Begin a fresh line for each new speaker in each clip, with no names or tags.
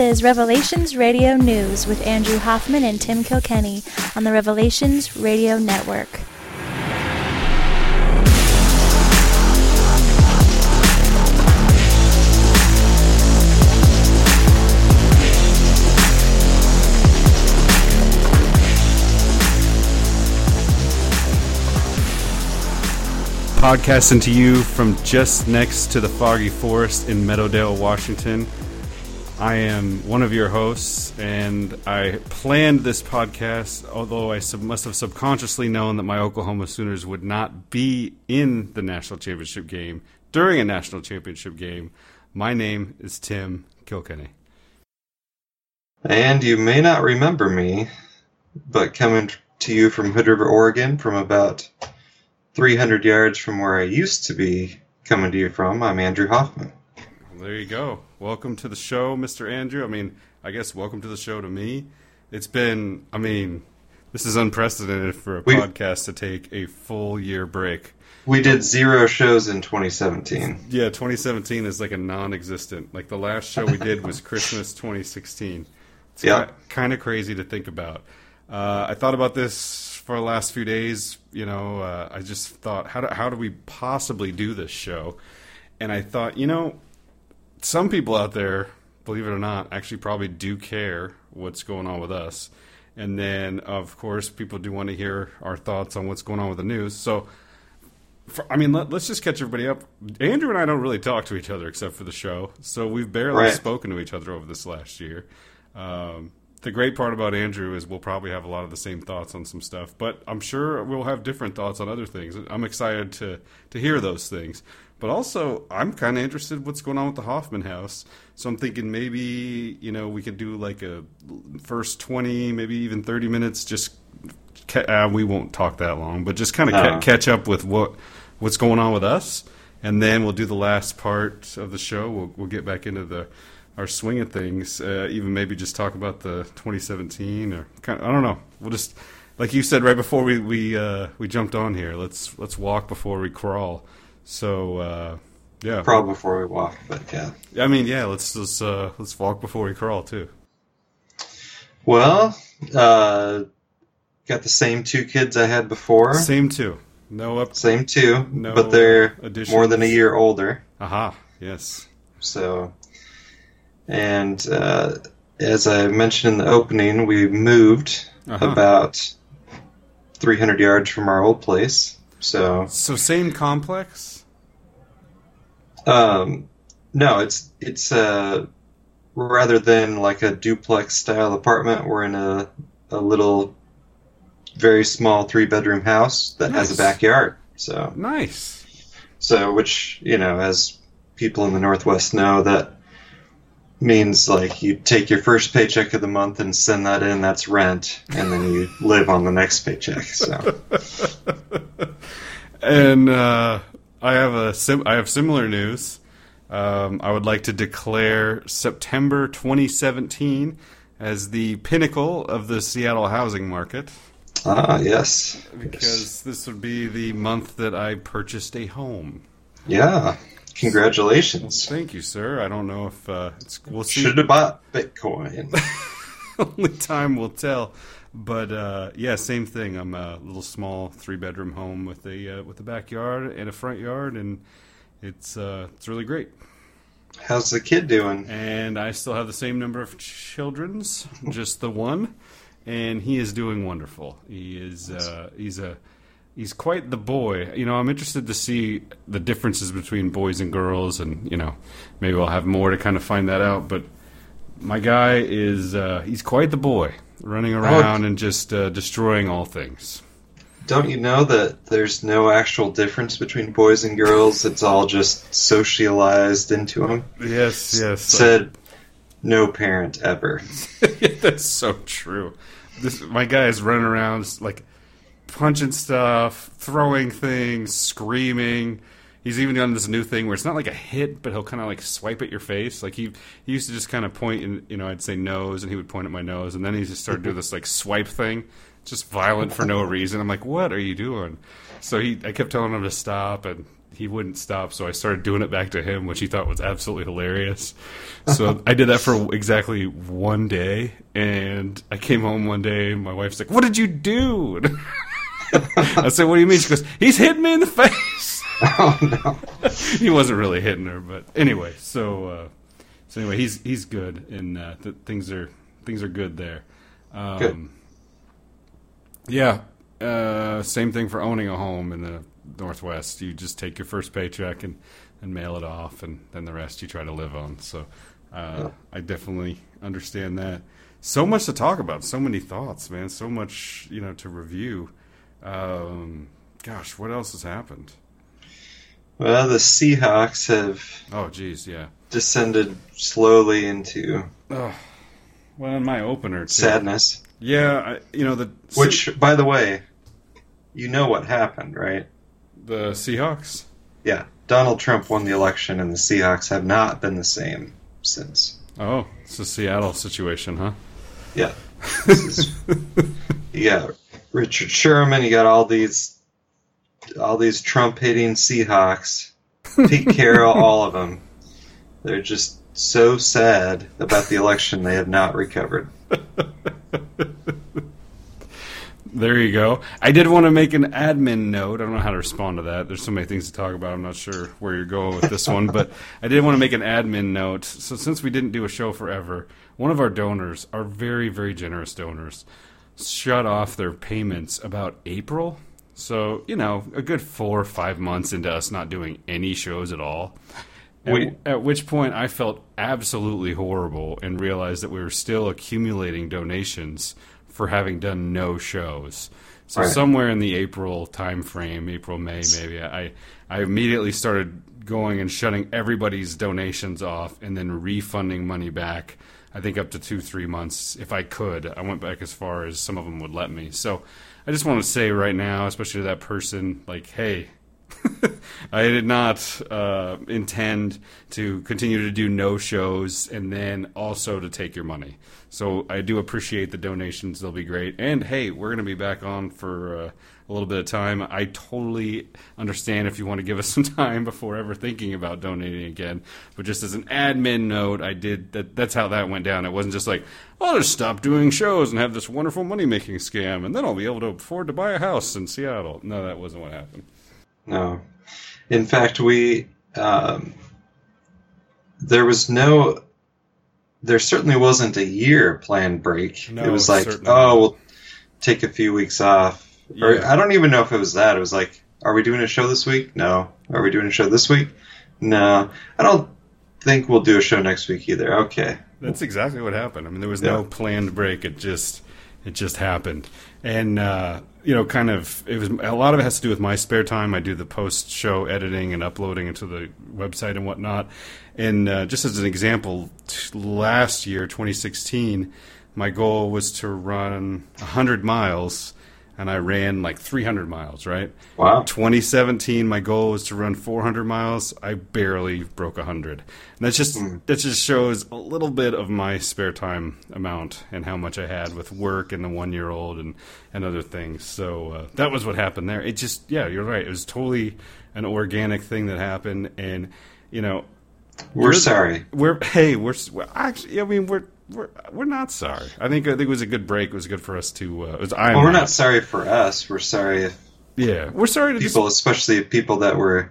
is Revelations Radio News with Andrew Hoffman and Tim Kilkenny on the Revelations Radio Network.
Podcasting to you from just next to the foggy forest in Meadowdale, Washington. I am one of your hosts, and I planned this podcast, although I sub- must have subconsciously known that my Oklahoma Sooners would not be in the national championship game during a national championship game. My name is Tim Kilkenny.
And you may not remember me, but coming to you from Hood River, Oregon, from about 300 yards from where I used to be coming to you from, I'm Andrew Hoffman.
There you go. Welcome to the show, Mr. Andrew. I mean, I guess welcome to the show to me. It's been, I mean, this is unprecedented for a
We-
podcast to take a full year break.
We did zero shows in 2017.
Yeah, 2017 is like a non-existent. Like the last show we did was Christmas 2016. It's
Yeah.
kind of crazy to think about. Uh, I thought about this for the last few days. You know, uh, I just thought, how do, how do we possibly do this show? And I thought, you know, some people out there, believe it or not, actually probably do care what's going on with us. And then, of course, people do want to hear our thoughts on what's going on with the news. So, for, I mean, let, us just catch everybody up. Andrew and I don't really talk to each other except for the show, so we've barely
Right.
spoken to each other over this last year. Um, the great part about Andrew is we'll probably have a lot of the same thoughts on some stuff, but I'm sure we'll have different thoughts on other things. I'm excited to to hear those things. But also, I'm kind of interested in what's going on with the Hoffman House. So I'm thinking maybe you know we could do like a first 20, maybe even 30 minutes. Just ca- uh, we won't talk that long, but just kind of
No.
ca- catch up with what what's going on with us, and then we'll do the last part of the show. We'll we'll get back into the our swing of things. Uh, even maybe just talk about the 2017 or kind of, I don't know. We'll just like you said right before we we uh, we jumped on here. Let's let's walk before we crawl. So uh, yeah,
Crawl before we walk, but yeah.
I mean yeah. Let's let's uh, let's walk before we crawl too.
Well, uh, got the same two kids I had before.
Same two, No up.
Same two,
No
but they're
additions.
more than a year older.
Aha. Yes.
So, and uh, as I mentioned in the opening, we moved
Uh-huh.
about 300 yards from our old place. So,
So same complex.
um, no, it's it's uh, rather than like a duplex style apartment, we're in a a little, very small three bedroom house that has a backyard. So,
Nice.
So, which, you know, as people in the Northwest know, that means like you take your first paycheck of the month and send that in, that's rent, and then you live on the next paycheck. So,
And uh, I have a sim- I have similar news. Um, I would like to declare September 2017 as the pinnacle of the Seattle housing market
ah, yes.
because this would be the month that I purchased a home.
Yeah. Congratulations.
Thank you, sir. I don't know if uh, it's, we'll see.
Should have bought Bitcoin.
Only time will tell. But uh, yeah, same thing. I'm a little small three bedroom home with a uh, with a backyard and a front yard, and it's uh, it's really great.
How's the kid doing?
And I still have the same number of childrens, just the one, and he is doing wonderful. He is uh, he's a he's quite the boy. You know, I'm interested to see the differences between boys and girls, and you know, maybe I'll have more to kind of find that out. But my guy is uh, he's quite the boy, running around and just uh, destroying all things.
Don't you know that there's no actual difference between boys and girls? It's all just socialized into them.
Yes, yes.
Said no parent ever.
That's so true. This my guy is running around like punching stuff, throwing things, screaming. He's even done this new thing where it's not like a hit, but he'll kind of like swipe at your face. Like he he used to just kind of point, and you know, I'd say nose, and he would point at my nose, and then he just started doing this like swipe thing, just violent for no reason. I'm like, what are you doing? So he, I kept telling him to stop, and he wouldn't stop. So I started doing it back to him, which he thought was absolutely hilarious. So I did that for exactly one day, and I came home one day. and My wife's like, "What did you do?" I said, "What do you mean?" She goes, "He's hitting me in the face."
Oh no.
he wasn't really hitting her, but anyway. So uh, so anyway, he's he's good, and uh, th- things are things are good there. Um,
Good.
Yeah. Uh, same thing for owning a home in the Northwest. You just take your first paycheck and, and mail it off, and then the rest you try to live on. So uh, I definitely understand that. So much to talk about. So many thoughts, man. So much, you know, to review. Um, gosh, what else has happened?
Well, the Seahawks have
Oh, geez, yeah.
descended slowly into
Oh, well, in my opener, too.
sadness.
Yeah, I, you know the
Which, by the way, you know what happened, right?
the Seahawks.
Yeah. Donald Trump won the election, and the Seahawks have not been the same since.
Oh, it's a Seattle situation, huh?
Yeah. Is, got Richard Sherman. You got all these, all these Trump hating Seahawks. Pete Carroll, all of them. They're just so sad about the election they have not recovered.
There you go. I did want to make an admin note. I don't know how to respond to that. There's so many things to talk about. I'm not sure where you're going with this one, but I did want to make an admin note. So since we didn't do a show forever, one of our donors, our very very generous donors, shut off their payments about April. So you know, a good four or five months into us not doing any shows at all. At, at which point I felt absolutely horrible and realized that we were still accumulating donations for having done no shows. So
Right.
somewhere in the April time frame, April May maybe, I I immediately started going and shutting everybody's donations off and then refunding money back. I think up to two three months if I could. I went back as far as some of them would let me. So I just want to say right now, especially to that person, like, hey, I did not uh, intend to continue to do no shows and then also to take your money. So I do appreciate the donations; they'll be great. And hey, we're going to be back on for uh, a little bit of time. I totally understand if you want to give us some time before ever thinking about donating again. But just as an admin note, I did that. That's how that went down. It wasn't just like I'll just stop doing shows and have this wonderful money making scam, and then I'll be able to afford to buy a house in Seattle. No, that wasn't what happened.
No. In fact, we um, there was no there certainly wasn't a year planned break.
No,
it was like,
certainly
oh, we'll take a few weeks off. Or I don't even know if it was that. It was like, are we doing a show this week? No. Are we doing a show this week? No. I don't think we'll do a show next week either. Okay.
That's exactly what happened. I mean, there was no planned break. It just it just happened, and uh, you know, kind of it was a lot of it has to do with my spare time. I do the post show editing and uploading into the website and whatnot. And uh, just as an example, t- last year, 2016, my goal was to run 100 miles, and I ran like 300 miles. Right.
Wow.
2017, my goal was to run 400 miles. I barely broke 100. And that's just that just shows a little bit of my spare time amount and how much I had with work and the one year old and and other things. So uh, that was what happened there. It just yeah, you're right. It was totally an organic thing that happened, and you know
We're
You're-
sorry.
we're hey we're, we're actually I mean we're. We're, we're not sorry. I think I think it was a good break. It was good for us to. Uh, it was,
Well, we're not sorry for us. We're sorry if
Yeah, we're sorry to just
people, especially people that were,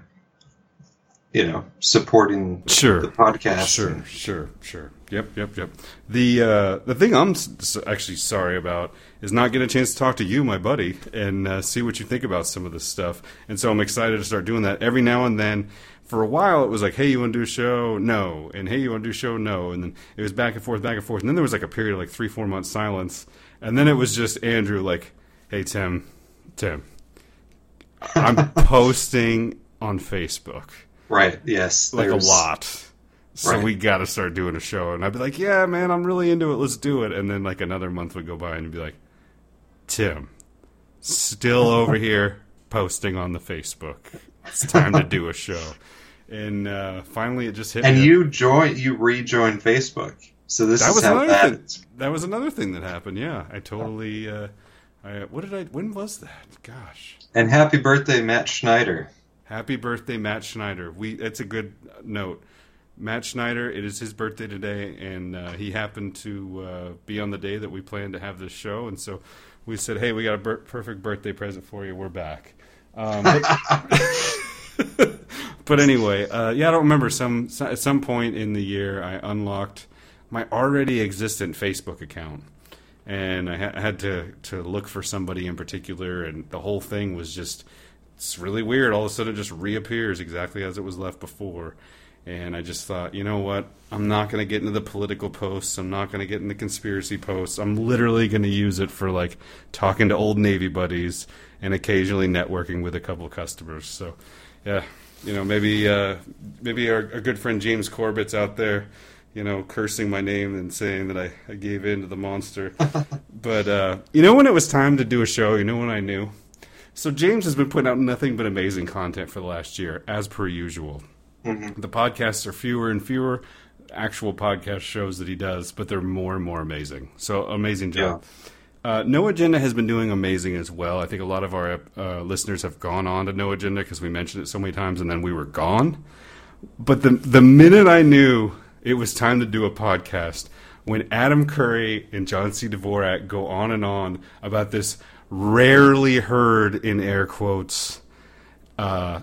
you know, supporting
Sure.
the podcast.
Sure, sure, sure. Yep, yep, yep. The uh, the thing I'm s- actually sorry about is not getting a chance to talk to you, my buddy, and uh, see what you think about some of this stuff. And so I'm excited to start doing that every now and then. For a while, it was like, "Hey, you want to do a show? No," and "Hey, you want to do a show? No," and then it was back and forth, back and forth, and then there was like a period of like three, four months silence, and then it was just Andrew like, "Hey, Tim, Tim, I'm posting on Facebook."
Right. Yes.
like a lot. So
Right.
we got to start doing a show, and I'd be like, "Yeah, man, I'm really into it. Let's do it." And then like another month would go by, and you'd be like, "Tim, still over here posting on the Facebook. It's time to do a show." And uh, finally, it just hit
And
me.
you join, you rejoin Facebook. So this
that
is
was
how
another
that.
thing. That was another thing that happened. Yeah, I totally. Uh, I, what did I? When was that? Gosh.
And happy birthday, Matt Schneider.
Happy birthday, Matt Schneider. We it's a good note. Matt Schneider, it is his birthday today, and uh, he happened to uh, be on the day that we planned to have this show, and so we said, "Hey, we got a perfect birthday present for you. We're back." Um, but, anyway, uh, yeah, I don't remember. Some, at some point in the year, I unlocked my already existent Facebook account, and I, I had to to look for somebody in particular, and the whole thing was just it's really weird. All of a sudden, it just reappears exactly as it was left before. And I just thought, you know what? I'm not going to get into the political posts. I'm not going to get into conspiracy posts. I'm literally going to use it for like talking to old Navy buddies and occasionally networking with a couple of customers. So, yeah, you know, maybe uh, maybe our, our good friend James Corbett's out there, you know, cursing my name and saying that I, I gave in to the monster. but uh, you know, when it was time to do a show, you know, when I knew. So James has been putting out nothing but amazing content for the last year, as per usual. The podcasts are fewer and fewer actual podcast shows that he does, but they're more and more amazing. So amazing job. Uh, no Agenda has been doing amazing as well. I think a lot of our uh, listeners have gone on to No Agenda because we mentioned it so many times, and then we were gone. But the the minute I knew it was time to do a podcast, when Adam Curry and John C. Dvorak go on and on about this rarely heard in air quotes, uh,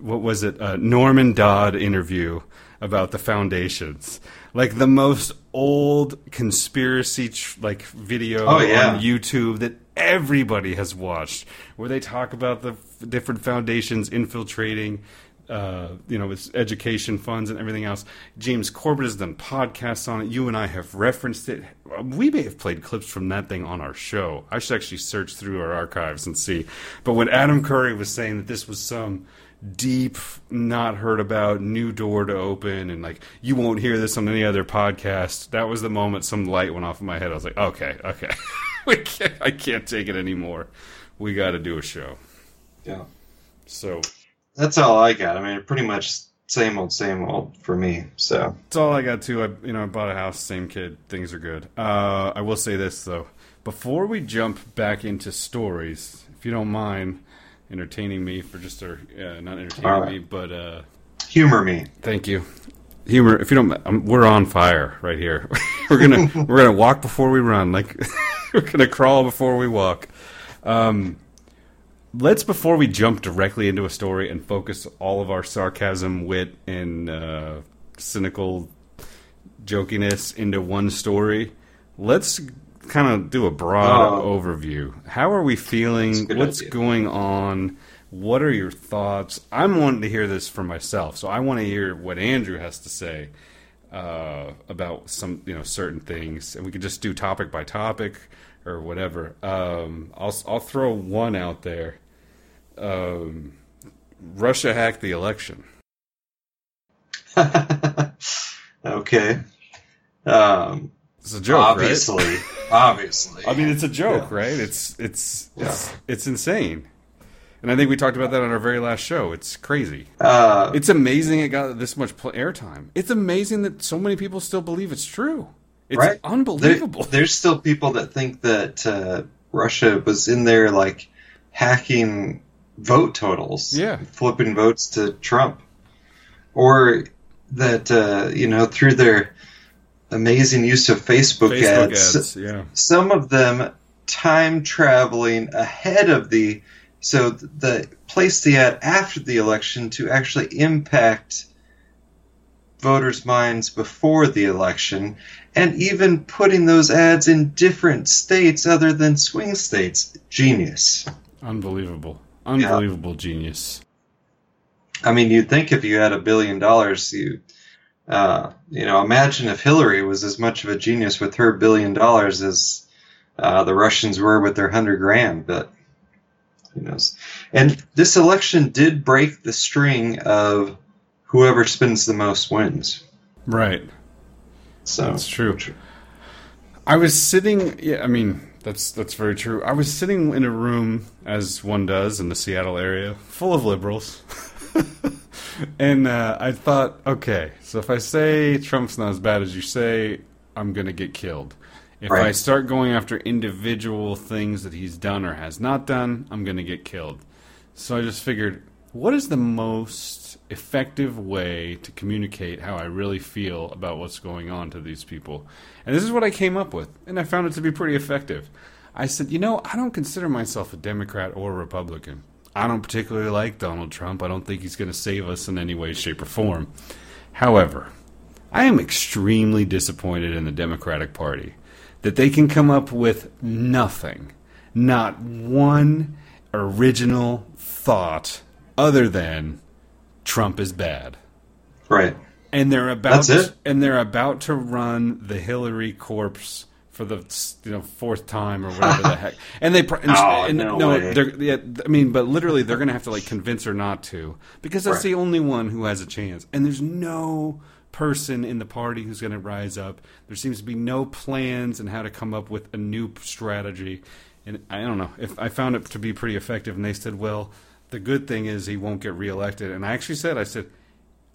what was it, uh, Norman Dodd interview about the foundations, like the most old conspiracy tr- like video
Oh, yeah.
on YouTube that everybody has watched, where they talk about the f- different foundations infiltrating. Uh, you know, with education funds and everything else. James Corbett has done podcasts on it. You and I have referenced it. We may have played clips from that thing on our show. I should actually search through our archives and see. But when Adam Curry was saying that this was some deep, not heard about new door to open, and like you won't hear this on any other podcast, that was the moment some light went off in my head. I was like, okay, okay, we can't, I can't take it anymore. We got to do a show.
Yeah.
So
That's all I got. I mean, pretty much same old, same old for me. So
That's all I got too. I you know I bought a house, same kid. Things are good. Uh, I will say this though, before we jump back into stories, if you don't mind entertaining me for just a uh, not entertaining
right.
me, but uh,
humor me.
thank you. Humor. If you don't, um, we're on fire right here. we're gonna we're gonna walk before we run. Like we're gonna crawl before we walk. Um, let's before we jump directly into a story and focus all of our sarcasm, wit, and uh, cynical jokiness into one story. Let's kind of do a broad
Oh.
overview. How are we feeling? What's
idea.
going on? What are your thoughts? I'm wanting to hear this for myself, so I want to hear what Andrew has to say uh, about some, you know, certain things, and we could just do topic by topic or whatever. Um, I'll I'll throw one out there. Um, Russia hacked the election.
okay. Um,
It's a joke, right?
obviously, obviously.
I mean, it's a joke,
Yeah.
right? It's it's it's it's insane, and I think we talked about that on our very last show. It's crazy.
uh,
It's amazing it got this much pl- airtime. It's amazing that so many people still believe it's true. It's
Right. there,
unbelievable.
there's still people that think that uh, Russia was in there, like hacking vote totals,
Yeah.
flipping votes to Trump, or that uh, you know through their amazing use of Facebook,
Facebook
ads,
ads, yeah.
some of them time traveling ahead of the so the place the ad after the election to actually impact voters' minds before the election, and even putting those ads in different states other than swing states. Genius.
Unbelievable. Unbelievable genius.
I mean, you'd think if you had a billion dollars, you, uh, you know, imagine if Hillary was as much of a genius with her billion dollars as uh, the Russians were with their hundred grand. But who knows? And this election did break the string of whoever spends the most wins.
Right.
So
That's true. I was sitting. Yeah, I mean that's that's very true. I was sitting in a room, as one does in the Seattle area, full of liberals, and uh, I thought, okay, so if I say Trump's not as bad as you say, I'm going to get killed. If I start going after individual things that he's done or has not done, I'm going to get killed. So I just figured, what is the most effective way to communicate how I really feel about what's going on to these people? And this is what I came up with, and I found it to be pretty effective. I said, you know, I don't consider myself a Democrat or a Republican. I don't particularly like Donald Trump. I don't think he's going to save us in any way, shape, or form. However, I am extremely disappointed in the Democratic Party that they can come up with nothing, not one original thought other than Trump is bad.
Right.
And they're about
That's it?
and they're about to run the Hillary corpse for the you know fourth time or whatever the heck. And they pr- and,
Oh,
and-
no way.
they're yeah, I mean, but literally they're going to have to like convince her not to because that's
Right.
the only one who has a chance. And there's no person in the party who's going to rise up. There seems to be no plans and how to come up with a new strategy. And I don't know if I found it to be pretty effective. And they said, well, the good thing is he won't get reelected. And I actually said, I said,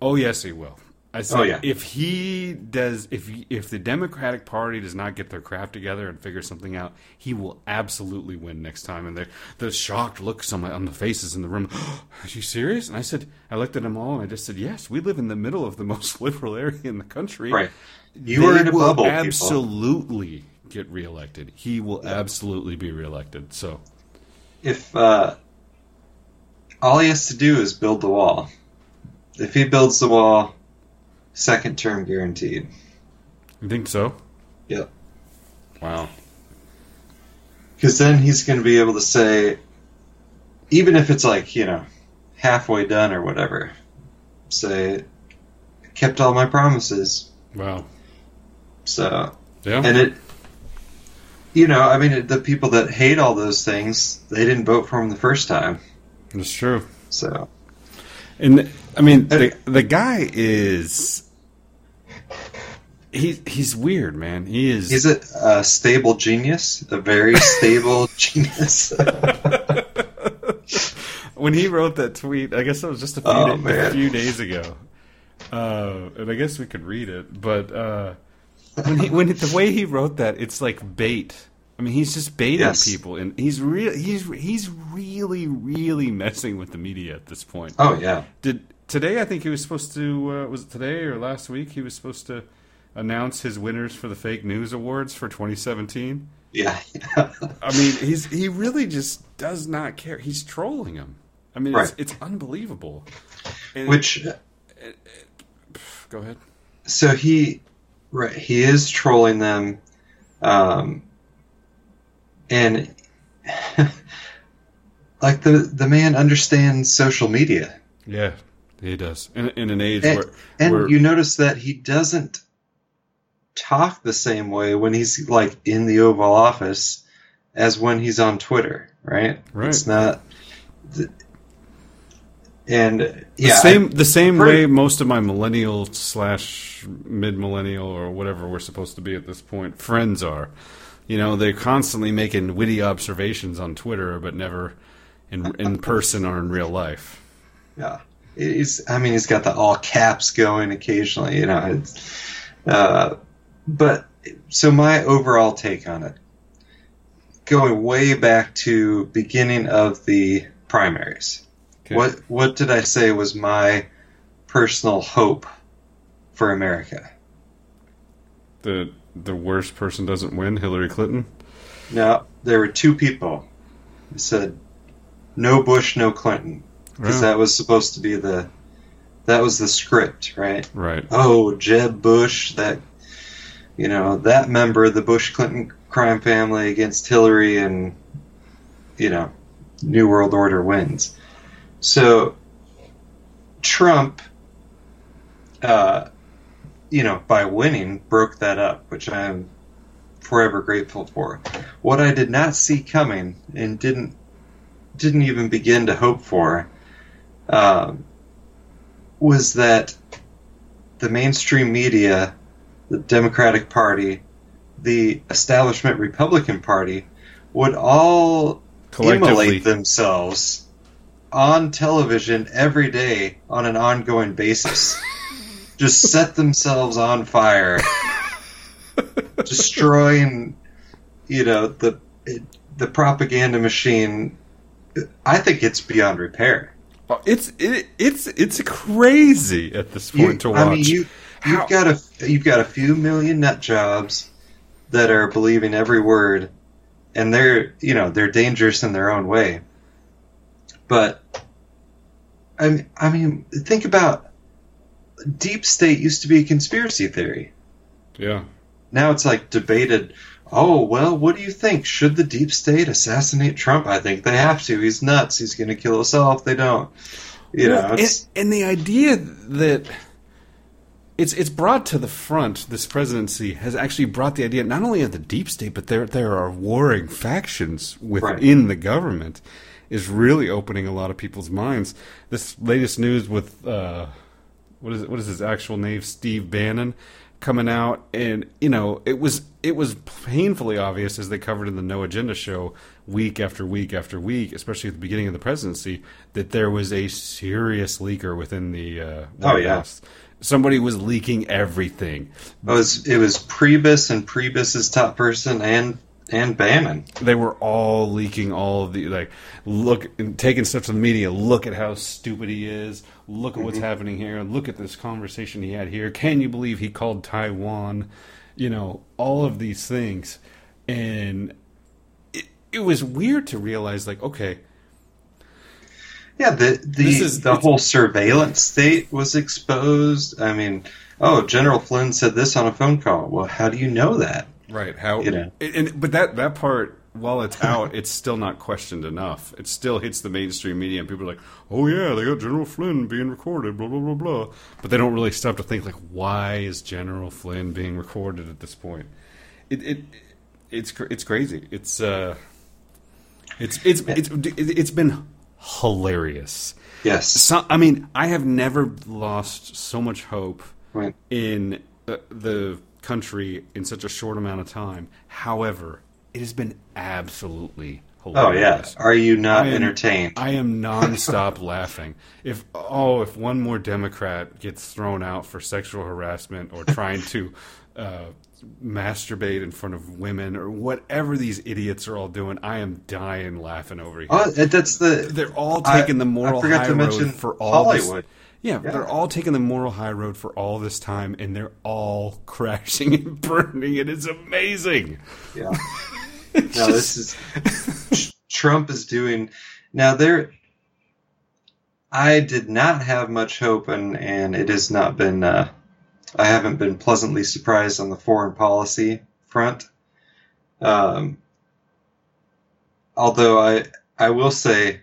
oh yes, he will. I said,
Oh, yeah.
if he does, if if the Democratic Party does not get their crap together and figure something out, he will absolutely win next time. And the the shocked looks on my on the faces in the room. Are you serious? And I said, I looked at them all and I just said, yes, we live in the middle of the most liberal area in the country.
Right. You are in a
will
bubble, people.
Absolutely get reelected. He will absolutely be reelected. So
If uh, all he has to do is build the wall, if he builds the wall, second term guaranteed.
you think so?
Yep.
Wow.
Because then he's going to be able to say, even if it's like, you know, halfway done or whatever, say, kept all my promises.
Wow.
So,
Yeah.
and it, you know, I mean, the people that hate all those things, they didn't vote for him the first time.
That's true.
So,
And I mean, the the guy is he he's weird, man. He is.
he's a, a stable genius, a very stable genius.
when he wrote that tweet, I guess that was just a few,
Oh,
da- a few days ago. Uh, and I guess we could read it, but uh, when he, when the way he wrote that, it's like bait. I mean, he's just baiting
Yes.
people, and he's real. He's he's really, really messing with the media at this point.
oh, yeah.
Did today? I think he was supposed to. Uh, was it today or last week? He was supposed to announce his winners for the fake news awards for 2017.
Yeah.
I mean, he's he really just does not care. He's trolling him. I mean, it's,
Right.
it's unbelievable. And-
Which,
go ahead.
so he, right, he is trolling them, um, and like the the man understands social media,
Yeah, he does. In, in an age
and,
where,
and
where
you notice that he doesn't talk the same way when he's like in the Oval Office as when he's on Twitter, right?
Right.
It's not. th- And
the
yeah,
same the same
pretty-
way most of my millennial slash mid millennial or whatever we're supposed to be at this point friends are. You know, they're constantly making witty observations on Twitter, but never in in person or in real life.
Yeah, he's. I mean, he's got the all caps going occasionally. You know, it's, uh, but so my overall take on it, going way back to beginning of the primaries.
Okay.
What what did I say was my personal hope for America?
the the worst person doesn't win, Hillary Clinton.
No, there were two people. I said, no Bush, no Clinton, because
Yeah.
that was supposed to be the that was the script, right?
Right.
oh, Jeb Bush, that you know that member of the Bush Clinton crime family against Hillary, and you know, New World Order wins. So Trump, uh, you know, by winning, broke that up, which I'm forever grateful for. What I did not see coming and didn't didn't even begin to hope for um, was that the mainstream media, the Democratic Party, the establishment Republican Party would all immolate themselves on television every day on an ongoing basis. Just set themselves on fire, destroying, you know, the the propaganda machine. I think it's beyond repair.
It's it, it's it's crazy at this point
You-
to watch.
I mean, you
How-
you've got a you've got a few million nut jobs that are believing every word, and they're you know they're dangerous in their own way. But I mean, I mean, think about deep state used to be a conspiracy theory.
yeah,
Now it's like debated. Oh well, what do you think? Should the deep state assassinate Trump? I think they have to. He's nuts. He's going to kill us all if they don't. You know,
Well,
it's,
and, and the idea that it's it's brought to the front, this presidency has actually brought the idea not only of the deep state, but there there are warring factions within the government, is really opening a lot of people's minds. This latest news with uh, what is it, what is his actual name, Steve Bannon, coming out, and you know it was it was painfully obvious as they covered in the No Agenda show week after week after week, especially at the beginning of the presidency, that there was a serious leaker within the uh, White
Oh, yeah.
House. Somebody was leaking everything.
It was it was Priebus and Priebus's top person and and Bannon.
They were all leaking all of the like look and taking stuff to the media. Look at how stupid he is. Look at what's mm-hmm. happening here. Look at this conversation he had here. Can you believe he called Taiwan? You know all of these things, and it, it was weird to realize like okay,
Yeah, the the
This is-
the whole surveillance state was exposed. I mean, oh, General Flynn said this on a phone call. Well, how do you know that?
Right. How
You know.
and, and- but that that part while it's out, it's still not questioned enough. It still hits the mainstream media and people are like, "Oh yeah, they got General Flynn being recorded, blah blah blah blah." But they don't really stop to think like, "Why is General Flynn being recorded at this point?" It it it's it's crazy. It's uh it's it's it's it's been hilarious.
Yes.
So, I mean, I have never lost so much hope
Right.
in uh, the country in such a short amount of time. However, it has been absolutely hilarious.
Oh yeah. Are you not
I am-
entertained?
I am nonstop laughing. If oh, if one more Democrat gets thrown out for sexual harassment or trying to uh, masturbate in front of women or whatever these idiots are all doing, I am dying laughing over here.
oh, that's the
They're all
I-
taking the moral
I
high road for all
Hollywood.
This, yeah,
Yeah.
they're all taking the moral high road for all this time, and they're all crashing and burning. And It is amazing.
Yeah. no, this is Trump is doing now. There, I did not have much hope, and and it has not been. Uh, I haven't been pleasantly surprised on the foreign policy front. Um, although I I will say,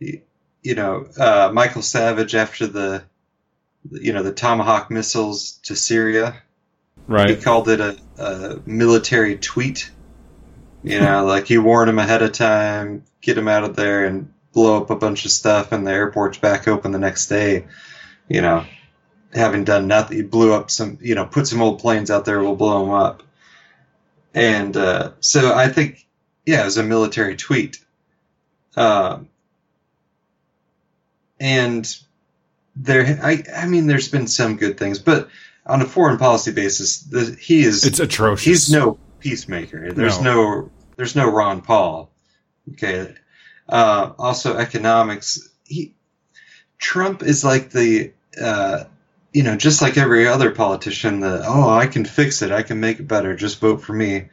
you know, uh, Michael Savage after the, you know, the Tomahawk missiles to Syria.
right?
He called it a, a military tweet. You know, like you warn them ahead of time, get them out of there, and blow up a bunch of stuff, and the airport's back open the next day. You know, having done nothing, blew up some, you know, put some old planes out there, we'll blow them up. And uh, so I think, yeah, it was a military tweet. Um, and there, I, I mean, there's been some good things, but on a foreign policy basis, the, he is
It's atrocious.
he's no peacemaker. There's no. there's no Ron Paul. Okay. Uh, also economics. He Trump is like the uh, you know just like every other politician. The oh I can fix it. I can make it better. Just vote for me.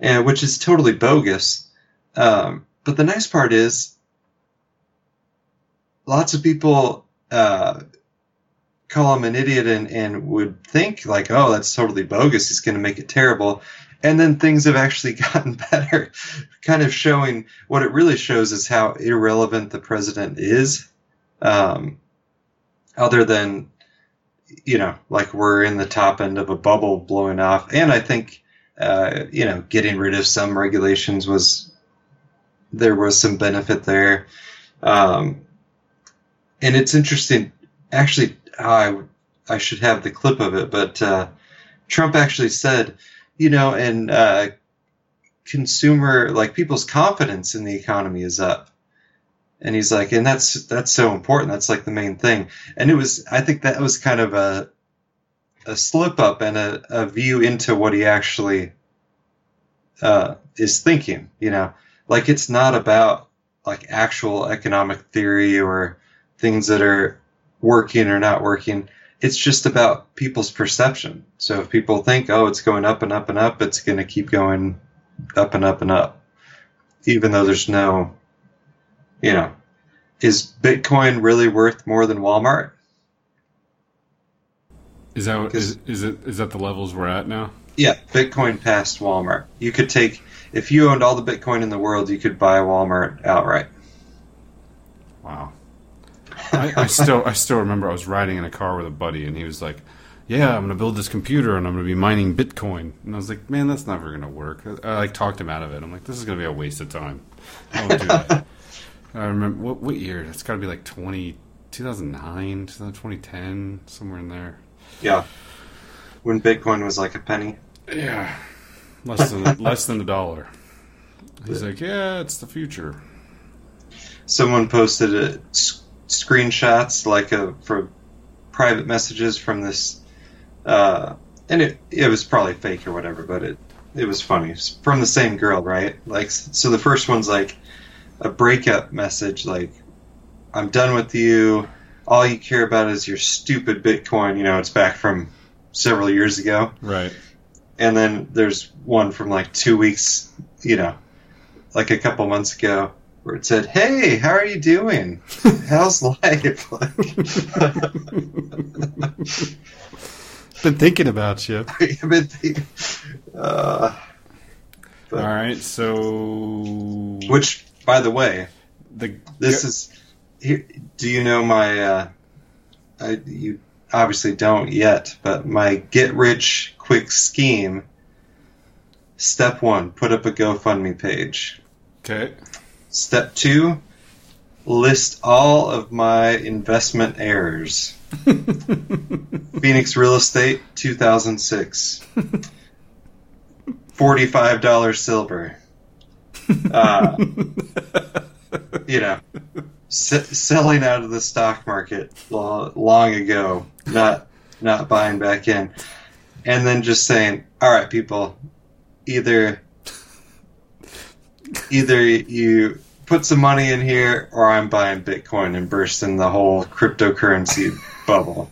And which is totally bogus. Um, but the nice part is lots of people uh, call him an idiot and, and would think like, oh, that's totally bogus. He's going to make it terrible. And then things have actually gotten better, kind of showing what it really shows is how irrelevant the president is. Um, other than, you know, like we're in the top end of a bubble blowing off. And I think, uh, you know, getting rid of some regulations was, there was some benefit there. Um, and it's interesting, actually, I, I should have the clip of it, but, uh, Trump actually said, you know, and uh, consumer like people's confidence in the economy is up, and he's like, and that's that's so important. That's like the main thing. And it was, I think that was kind of a a slip up and a, a view into what he actually uh, is thinking. You know, like it's not about like actual economic theory or things that are working or not working. It's just about people's perception. So if people think, oh, it's going up and up and up, it's going to keep going up and up and up, even though there's no, you know, is Bitcoin really worth more than Walmart?
Is that is, is it is that the levels we're at now?
Yeah, Bitcoin passed Walmart. You could take if you owned all the Bitcoin in the world, you could buy Walmart outright.
Wow. I, I still I still remember I was riding in a car with a buddy and he was like, "Yeah, I'm going to build this computer and I'm going to be mining Bitcoin." And I was like, "Man, that's never going to work." I, I like talked him out of it. I'm like, "This is going to be a waste of time." I won't do that. I remember what what year? It's got to be like 20, 2009, 2010, somewhere in there.
Yeah. When Bitcoin was like a penny.
Yeah, less than less than a dollar. He's like, "Yeah, it's the future."
Someone posted a, s- screenshots like a for private messages from this, uh, and it it was probably fake or whatever, but it it was funny It's from the same girl, right? Like, so the first one's like a breakup message, like I'm done with you. All you care about is your stupid Bitcoin. You know, it's back from several years ago.
Right.
and then there's one from like two weeks, you know, like a couple months ago, where it said, "Hey, how are you doing? How's life?"
Been thinking about you.
I've been thinking- uh,
All right, so
which, by the way,
the
this is. Here, do you know my? Uh, I, you obviously don't yet, but my get rich quick scheme. Step one: put up a GoFundMe page.
okay.
Step two, list all of my investment errors. Phoenix Real Estate, 2006. $45 silver. Uh, you know, s- selling out of the stock market lo- long ago, not not buying back in. And then just saying, all right, people, either either you put some money in here or I'm buying Bitcoin and bursting the whole cryptocurrency bubble.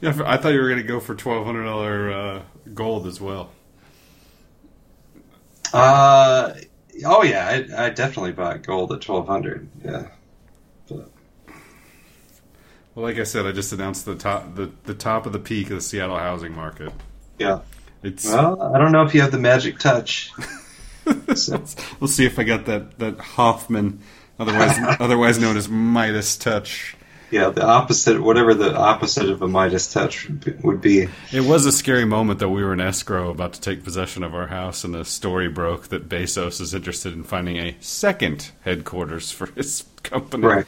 Yeah, I thought you were going to go for twelve hundred dollar uh, gold as well.
Uh, oh yeah, I, I definitely bought gold at 1200. Yeah.
Well, like I said, I just announced the top the, the top of the peak of the Seattle housing market.
Yeah.
It's
Well, I don't know if you have the magic touch. So,
we'll see if I got that that Hoffman, otherwise otherwise known as Midas touch.
Yeah, the opposite, whatever the opposite of a Midas touch would be.
It was a scary moment that we were in escrow about to take possession of our house, and the story broke that Bezos is interested in finding a second headquarters for his company.
Right.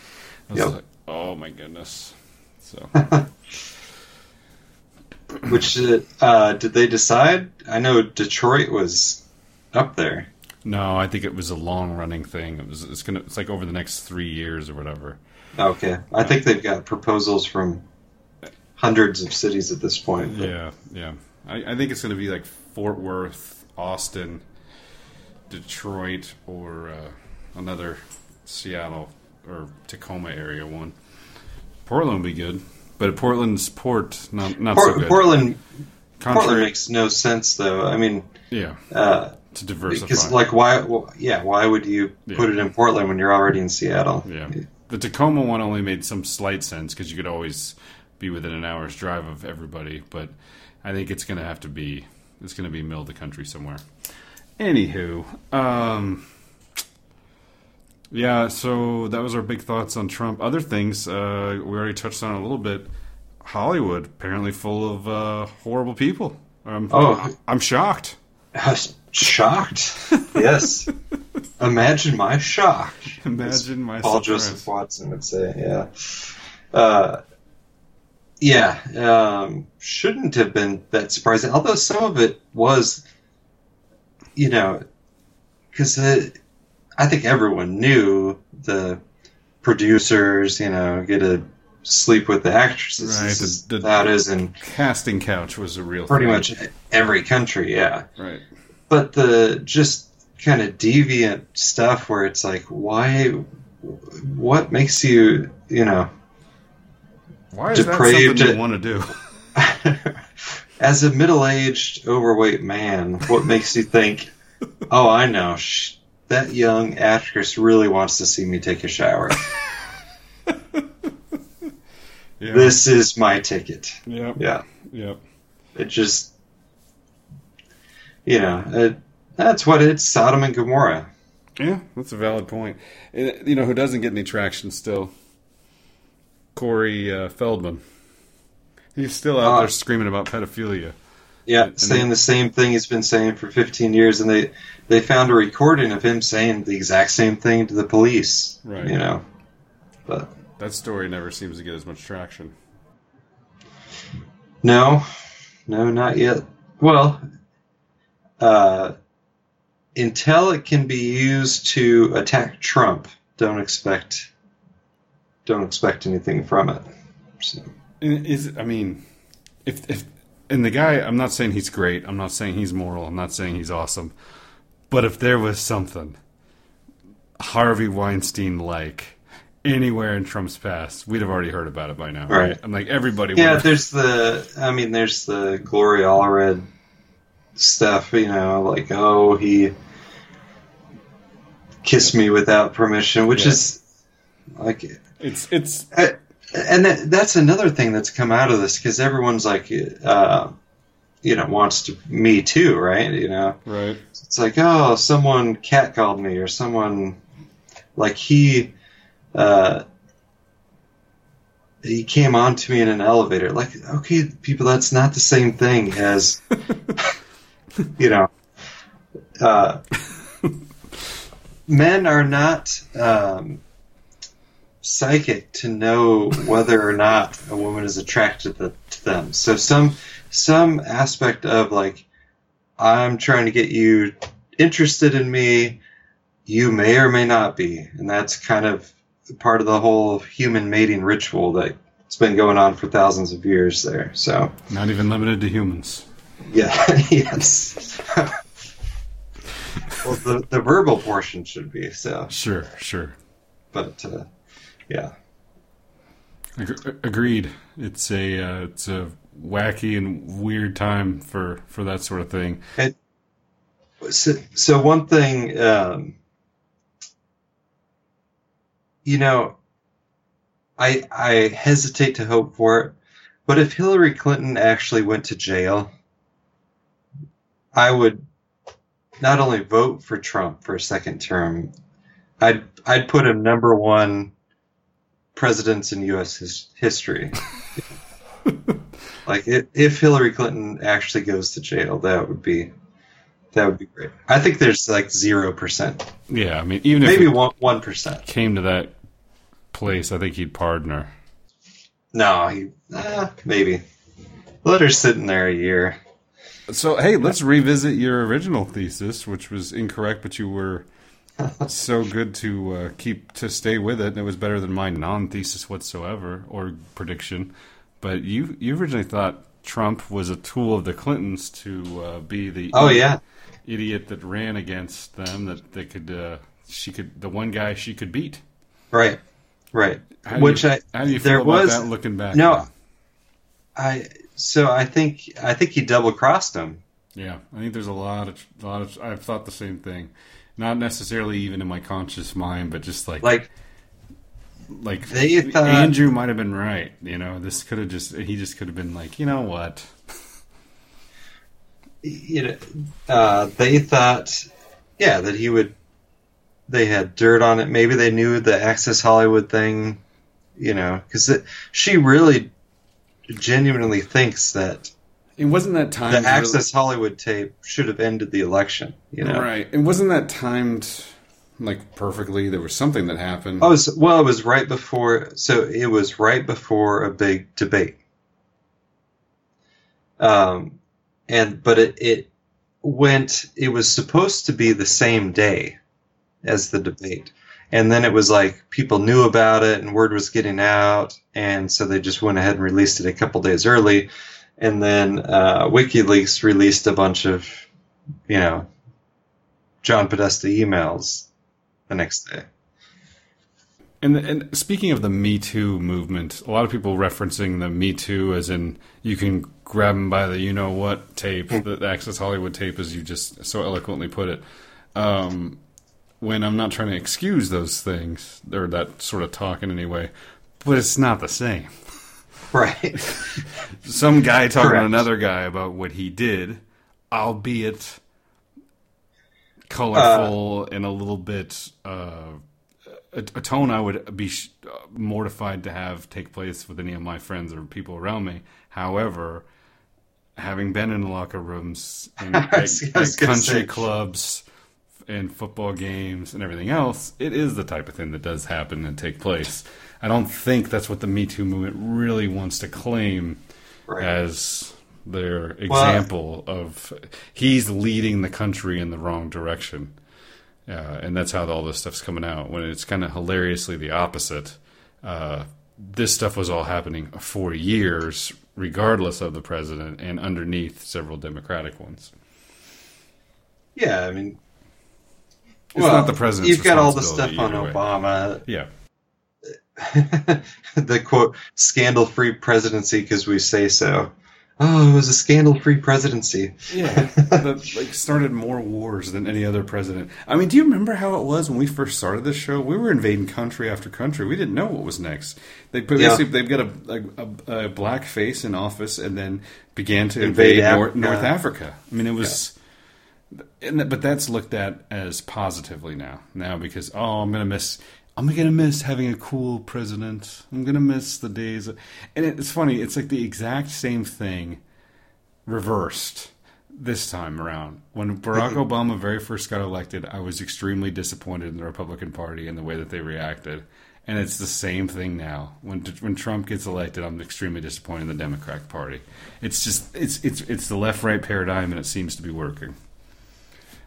I was
Yep.
like, oh my goodness. So
which uh, did they decide? I know Detroit was up there.
no, I think it was a long running thing. It was it's gonna it's like over the next three years or whatever.
Okay, I think they've got proposals from hundreds of cities at this point. but-
Yeah, yeah. I, I think it's going to be like Fort Worth, Austin, Detroit, or uh, another Seattle or Tacoma area one. Portland would be good, but Portland's port not not so good.
Portland, Portland makes no sense though. I mean,
yeah,
uh,
to diversify.
because like why? Well, yeah, why would you
Yeah.
put it in Portland when you're already in Seattle?
yeah, the Tacoma one only made some slight sense because you could always be within an hour's drive of everybody, but I think it's going to have to be it's going to be middle of the country somewhere. Anywho, um, yeah, so that was our big thoughts on Trump. Other things uh, we already touched on a little bit. Hollywood apparently full of uh, horrible people. Um,
Oh.
I'm shocked.
Shocked. yes. Imagine my shock.
Imagine my
Paul
surprise.
Joseph Watson would say, yeah. Uh, yeah, um, shouldn't have been that surprising. Although some of it was, you know, because I think everyone knew the producers, you know, get to sleep with the actresses.
Right, the- the-
that is in
Casting couch was a real
pretty
thing.
much every country, yeah
right.
but the just kind of deviant stuff where it's like why what makes you you know
Why is that
depraved
something you want to do?
As a middle-aged, overweight man, what makes you think, "Oh, I know, sh- that young actress really wants to see me take a shower.
Yeah.
This is my ticket."
Yep.
Yeah,
Yep.
it just, you know, it, that's what it's Sodom and Gomorrah.
Yeah, that's a valid point. Uh, You know who doesn't get any traction still? Corey uh, Feldman. He's still out
Ah.
there screaming about pedophilia.
Yeah,
And
saying
then-
the same thing he's been saying for 15 years, and they they found a recording of him saying the exact same thing to the police.
Right.
You know, but
That story never seems to get as much traction.
no, no, not yet. Well, uh, until it can be used to attack Trump, don't expect don't expect anything from it. So,
Is I mean, if if and the guy, I'm not saying he's great. I'm not saying he's moral. I'm not saying he's awesome. But if there was something Harvey Weinstein like anywhere in Trump's past, we'd have already heard about it by now, right?
Right.
I'm like everybody.
yeah, there's the I mean, there's the Gloria Allred stuff. You know, like oh he kissed me without permission, which
Yeah.
is like
It's it's
Uh, and that, that's another thing that's come out of this because everyone's like, uh, you know, wants to me too, right? You know,
right.
it's like, oh, someone catcalled me or someone like he, uh, he came on to me in an elevator. Like, okay, people, that's not the same thing as, you know, uh, men are not um, psychic to know whether or not a woman is attracted to, to them. So some some aspect of like I'm trying to get you interested in me, you may or may not be, and that's kind of part of the whole human mating ritual that's been going on for thousands of years there. So
Not even limited to humans.
Yeah, yes. well, the the verbal portion should be so,
Sure, sure.
but uh, yeah.
Ag- agreed. It's a uh, it's a wacky and weird time for for that sort of thing.
So, so one thing, um, you know, I I hesitate to hope for it, but if Hillary Clinton actually went to jail, I would not only vote for Trump for a second term, I'd I'd put him number one presidents in U.S. His, history. like if, if Hillary Clinton actually goes to jail, that would be that would be great. I think there's like zero percent,
Yeah, I mean, even if
maybe one one percent.
came to that place, I think he'd pardon her.
No, he, uh, maybe let her sit in there a year.
So, hey, let's revisit your original thesis, which was incorrect, but you were so good to uh, keep to stay with it, and it was better than my non-thesis whatsoever or prediction. But you you originally thought Trump was a tool of the Clintons to uh, be the
Oh yeah,
idiot that ran against them that they could uh, she could the one guy she could beat.
right, right.
How do
Which
you,
I
how do you
there
about
was
that looking back?
no, I so I think I think he double crossed him.
Yeah, I think there's a lot of a lot of. I've thought the same thing, not necessarily even in my conscious mind, but just like
Like
like
they thought-
Andrew might have been right. You know, this could have just he just could have been like, you know what?
you know, uh, they thought, yeah, that he would. They had dirt on it. Maybe they knew the Access Hollywood thing, you know, because she really genuinely thinks that
It wasn't that time.
the Access Hollywood tape should have ended the election. You know,
right? It wasn't that timed like perfectly. There was something that happened.
Oh, so- well, it was right before. So it was right before a big debate. Um, and but it it went. It was supposed to be the same day as the debate, and then it was like people knew about it and word was getting out, and so they just went ahead and released it a couple days early, and then uh, WikiLeaks released a bunch of, you know, John Podesta emails the next day.
And, and speaking of the Me Too movement, a lot of people referencing the Me Too as in you can grab them by the you know what tape, the, the Access Hollywood tape, as you just so eloquently put it. Um, when I'm not trying to excuse those things or that sort of talk in any way, but it's not the same.
Right.
Some guy talking
Correct.
to another guy about what he did, albeit colorful and a little bit uh, a, a tone I would be sh- uh, mortified to have take place with any of my friends or people around me. However, having been in locker rooms and at,
was- I was
at country
say.
clubs and football games and everything else, it is the type of thing that does happen and take place. I don't think that's what the Me Too movement really wants to claim
Right.
as their example of he's leading the country in the wrong direction. Uh, and that's how all this stuff's coming out. When it's kind of hilariously the opposite. Uh, this stuff was all happening for years, regardless of the president, and underneath several Democratic ones.
Yeah, I mean,
It's not the president.
You've got all the stuff on
way.
Obama.
Yeah,
the quote scandal-free presidency because we say so. Oh, it was a scandal-free presidency.
yeah, that like started more wars than any other president. I mean, do you remember how it was when we first started this show? We were invading country after country. We didn't know what was next. They but
Yeah.
basically they've got a, a, a black face in office and then began to
Invade
invade, North,
Africa.
North Africa. I mean, it was. And but that's looked at as positively now. Now because oh, I'm gonna miss. I'm gonna miss having a cool president. I'm gonna miss the days. Of, and it's funny. It's like the exact same thing reversed this time around. When Barack Obama very first got elected, I was extremely disappointed in the Republican Party and the way that they reacted. And it's the same thing now. When when Trump gets elected, I'm extremely disappointed in the Democratic Party. It's just it's it's it's the left right paradigm, and it seems to be working.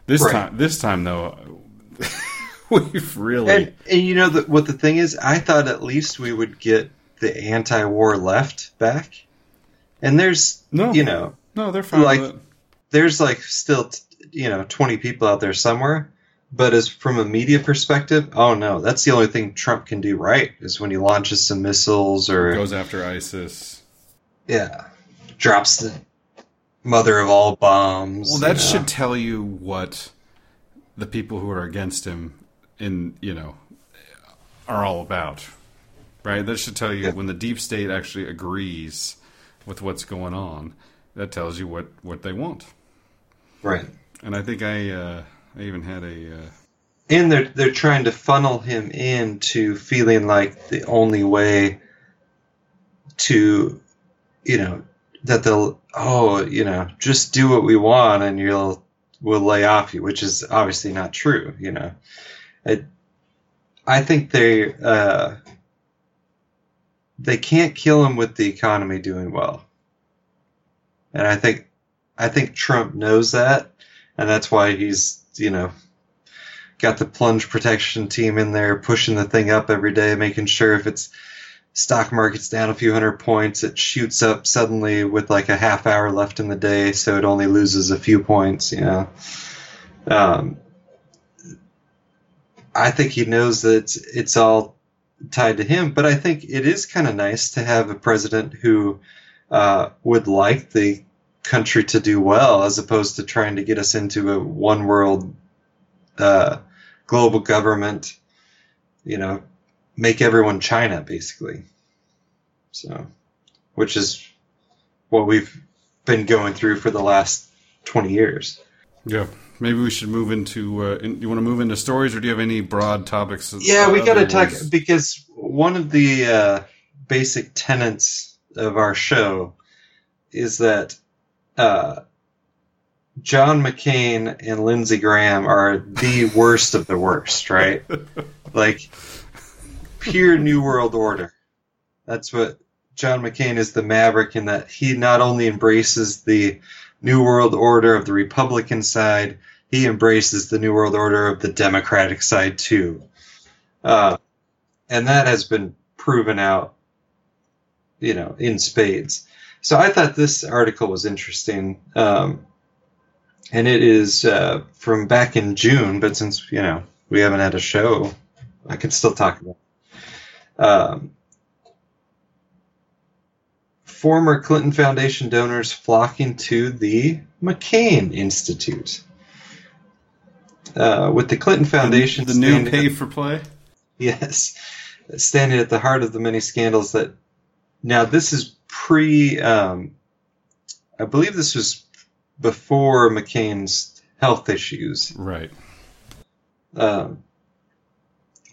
This
Right.
time, this time though, uh, we've really
And, and you know the, what the thing is? I thought at least we would get the anti-war left back. And there's,
no,
you know,
no, they're fine
like- there's like still, t- you know, 20 people out there somewhere. But as from a media perspective, oh no, that's the only thing Trump can do right is when he launches some missiles or
Goes after ISIS.
yeah, drops the mother of all bombs.
Well, that
you know.
should tell you what the people who are against him in you know are all about, right? That should tell you
Yeah.
when the deep state actually agrees with what's going on. That tells you what what they want.
right.
And I think I uh, I even had a uh,
and they're they're trying to funnel him into feeling like the only way to you know that they'll oh you know just do what we want and you'll we'll lay off you which is obviously not true you know. I, I think they uh, they can't kill him with the economy doing well. And I think I think Trump knows that and that's why he's you know got the plunge protection team in there pushing the thing up every day, making sure if it's stock market's down a few hundred points, it shoots up suddenly with like a half hour left in the day, so it only loses a few points. You know, um, I think he knows that it's, all tied to him, but I think it is kind of nice to have a president who uh, would like the country to do well, as opposed to trying to get us into a one world uh, global government, you know, make everyone China basically. So, which is what we've been going through for the last 20 years.
yeah. Maybe we should move into. Uh, in, you want to move into stories, or do you have any broad topics?
Yeah, we got to talk because one of the uh, basic tenets of our show is that uh, John McCain and Lindsey Graham are the worst of the worst, right? like pure New World Order. That's what John McCain is the maverick in that he not only embraces the New World Order of the Republican side, he embraces the New World Order of the Democratic side too. Uh, and that has been proven out, you know, in spades. So I thought this article was interesting. Um, and it is uh, from back in June, but since, you know, we haven't had a show, I can still talk about it. Um, former Clinton Foundation donors flocking to the McCain Institute. Uh, with the Clinton Foundation,
the new
standing-
pay for play.
Yes, standing at the heart of the many scandals that. Now this is pre. Um, I believe this was before McCain's health issues.
Right.
Um,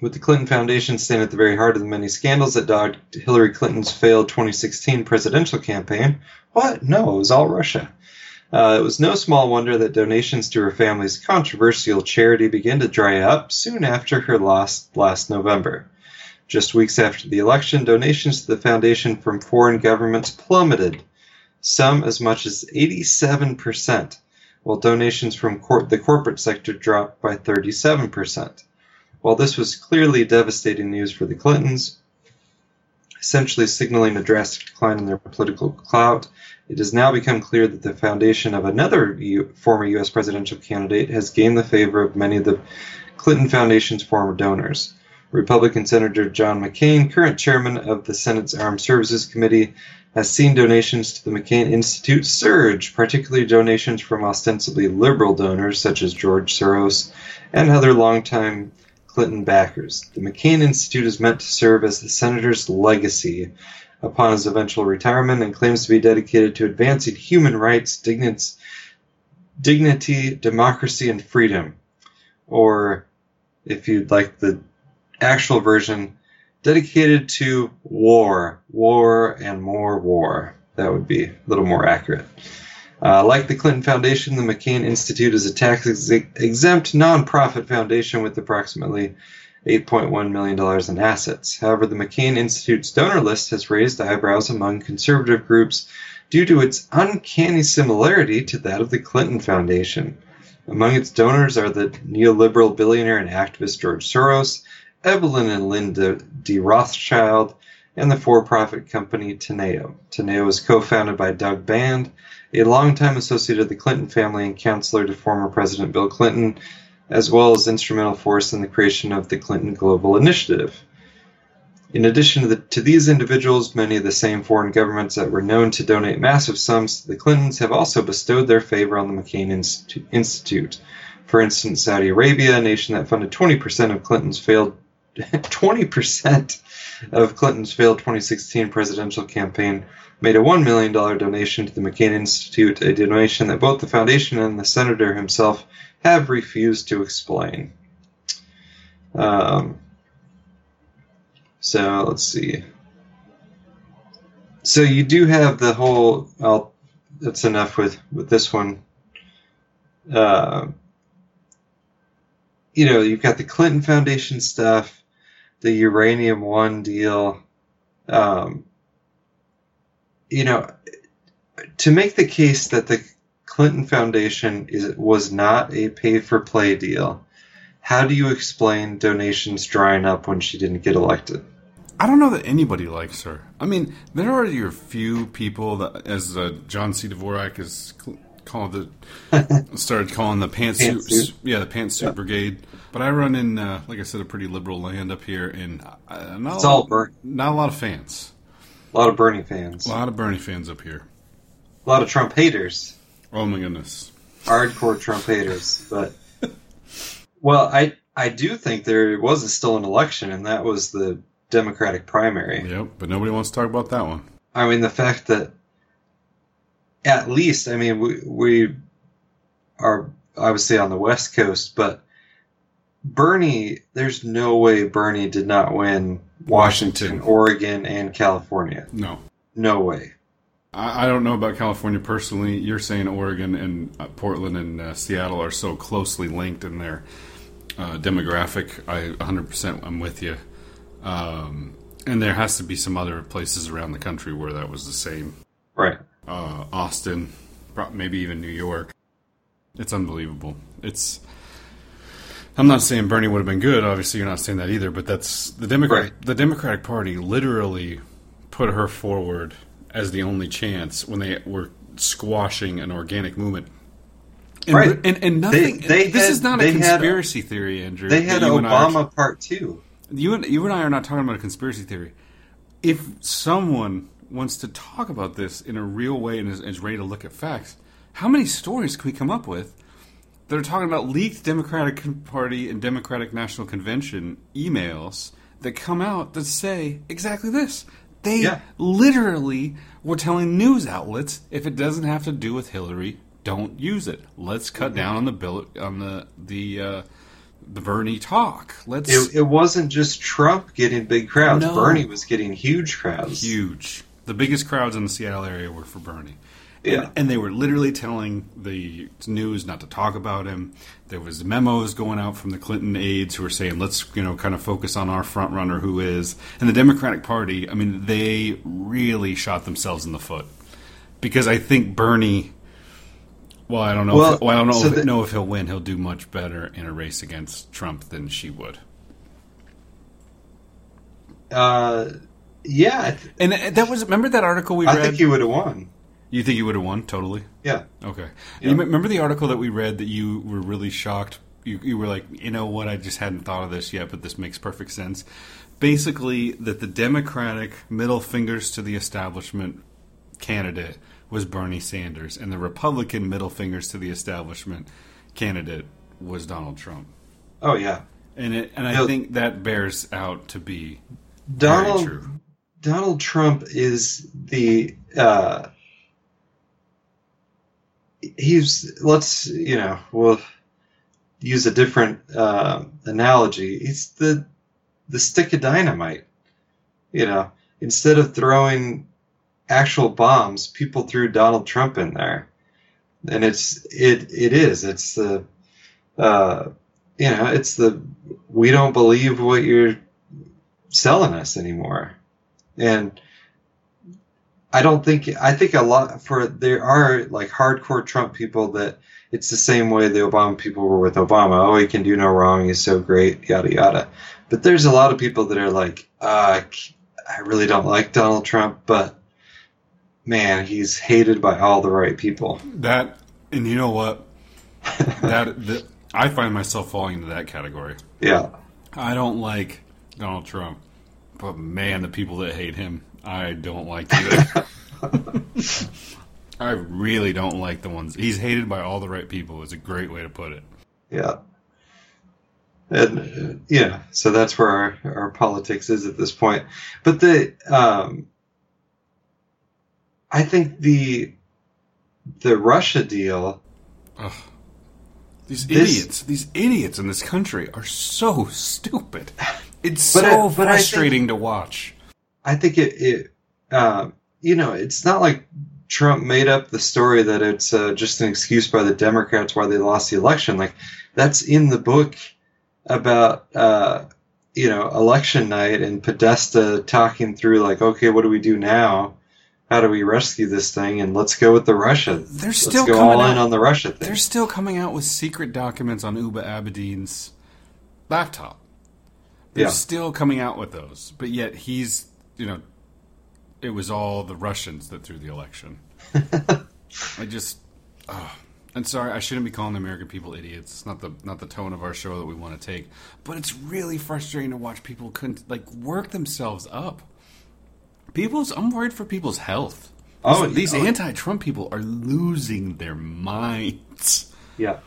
with the Clinton Foundation standing at the very heart of the many scandals that dogged Hillary Clinton's failed 2016 presidential campaign. What? No, it was all Russia. Uh, it was no small wonder that donations to her family's controversial charity began to dry up soon after her loss last November. Just weeks after the election, donations to the foundation from foreign governments plummeted, some as much as 87%, while donations from cor- the corporate sector dropped by 37%. While this was clearly devastating news for the Clintons, essentially signaling a drastic decline in their political clout, it has now become clear that the foundation of another U- former U.S. presidential candidate has gained the favor of many of the Clinton Foundation's former donors. Republican Senator John McCain, current chairman of the Senate's Armed Services Committee, has seen donations to the McCain Institute surge, particularly donations from ostensibly liberal donors such as George Soros and other longtime Clinton backers. The McCain Institute is meant to serve as the senator's legacy upon his eventual retirement and claims to be dedicated to advancing human rights, digni- dignity, democracy, and freedom. Or, if you'd like the actual version, dedicated to war, war, and more war. That would be a little more accurate. Uh, like the Clinton Foundation, the McCain Institute is a tax ex- exempt nonprofit foundation with approximately $8.1 million in assets. However, the McCain Institute's donor list has raised eyebrows among conservative groups due to its uncanny similarity to that of the Clinton Foundation. Among its donors are the neoliberal billionaire and activist George Soros, Evelyn and Linda D. Rothschild, and the for profit company Teneo. Teneo was co founded by Doug Band, a longtime associate of the Clinton family and counselor to former President Bill Clinton, as well as instrumental force in the creation of the Clinton Global Initiative. In addition to, the, to, these individuals, many of the same foreign governments that were known to donate massive sums to the Clintons have also bestowed their favor on the McCain Institute. Institute. For instance, Saudi Arabia, a nation that funded 20% of Clinton's failed 20% of Clinton's failed 2016 presidential campaign, made a $1 million donation to the McCain Institute, a donation that both the foundation and the senator himself have refused to explain. Um, so let's see. So you do have the whole. Well, that's enough with with this one. Uh, you know, you've got the Clinton Foundation stuff, the Uranium One deal. Um, you know, to make the case that the Clinton Foundation is was not a pay for play deal, how do you explain donations drying up when she didn't get elected?
I don't know that anybody likes her. I mean, there are your few people that, as uh, John C. Dvorak is called the, started calling the pantsuit,
Pantsuit.
yeah, the pantsuit
Yeah.
brigade. But I run in, uh, like I said, a pretty liberal land up here, and uh, not
It's
a
all
lot,
Bernie.
not a lot of fans.
A lot of Bernie fans,
A lot of Bernie fans up here.
a lot of Trump haters,
Oh my goodness.
hardcore Trump haters. But well, I I do think there was a, still an election, and that was the Democratic primary.
Yep, but nobody wants to talk about that one.
I mean, the fact that at least, I mean, we, we are obviously on the West Coast, but Bernie, there's no way Bernie did not win Washington,
Washington.
Oregon, and California.
No.
No way.
I, I don't know about California personally. You're saying Oregon and uh, Portland and uh, Seattle are so closely linked in their uh, demographic. I 100% I'm with you. Um, and there has to be some other places around the country where that was the same.
Right.
Uh, Austin, maybe even New York. It's unbelievable. It's. I'm not saying Bernie would have been good. Obviously, you're not saying that either. But that's the Democrat.
Right.
The Democratic Party literally put her forward as the only chance when they were squashing an organic movement. And,
Right.
and, and nothing.
They- they
this
had-
is not a
had-
conspiracy theory, Andrew.
They had
and are-
Obama part two.
you and you and I are not talking about a conspiracy theory. If someone wants to talk about this in a real way and is, is ready to look at facts, how many stories can we come up with that are talking about leaked Democratic Party and Democratic National Convention emails that come out that say exactly this? They
Yeah.
literally were telling news outlets if it doesn't have to do with Hillary, don't use it. Let's cut
Mm-hmm.
down on the bill on the the uh, the Bernie talk. Let's
It, it wasn't just Trump getting big crowds.
No.
Bernie was getting huge crowds.
huge. The biggest crowds in the Seattle area were for Bernie.
Yeah.
And, and they were literally telling the news not to talk about him. There was memos going out from the Clinton aides who were saying, "Let's you know kind of focus on our front runner, who is." And the Democratic Party, I mean, they really shot themselves in the foot because I think Bernie. Well, I don't know.
Well,
if, well I don't know,
so
if,
the-
know if he'll win. He'll do much better in a race against Trump than she would.
Uh, yeah,
And uh, that was remember that article we
I
read.
I think he would have won.
You think you would have won totally?
Yeah.
Okay.
Yeah.
You remember the article that we read that you were really shocked? You, you were like, you know what? I just hadn't thought of this yet, but this makes perfect sense. Basically, that the Democratic middle fingers to the establishment candidate was Bernie Sanders, and the Republican middle fingers to the establishment candidate was Donald Trump.
Oh yeah.
And it, and I
No.
think that bears out to be
Donald
very true.
Donald Trump is the uh, he's let's you know we'll use a different uh, analogy. He's the the stick of dynamite. You know, instead of throwing actual bombs, people threw Donald Trump in there, and it's it it is it's the uh, you know it's the we don't believe what you're selling us anymore and I don't think I think a lot for there are like hardcore Trump people that it's the same way the Obama people were with Obama. Oh, he can do no wrong. He's so great, yada yada. But there's a lot of people that are like, uh, I really don't like Donald Trump, but man, he's hated by all the right people.
That and you know what? that, that I find myself falling into that category.
Yeah,
I don't like Donald Trump, but man, the people that hate him, I don't like either. I really don't like the ones. He's hated by all the right people. Is a great way to put it.
yeah. And yeah, so that's where our, our politics is at this point. But the um, I think the the Russia deal
These
This-
idiots, these idiots in this country are so stupid. It's so
I- I think-
frustrating to watch.
I think it, it um, you know, it's not like Trump made up the story that it's uh, just an excuse by the Democrats why they lost the election. Like that's in the book about uh, you know election night and Podesta talking through like, okay, what do we do now? How do we rescue this thing? And let's go with the Russia.
They're
let's
still
go
coming
all in
out-
on the Russia thing.
They're still coming out with secret documents on Huma Abedin's laptop. They're
Yeah.
still coming out with those, but yet he's, you know, it was all the Russians that threw the election. I just, oh, I'm sorry, I shouldn't be calling the American people idiots. It's not the not the tone of our show that we want to take, but it's really frustrating to watch people couldn't like work themselves up. People's, I'm worried for people's health.
Oh,
these
yeah.
anti-Trump people are losing their minds.
yeah.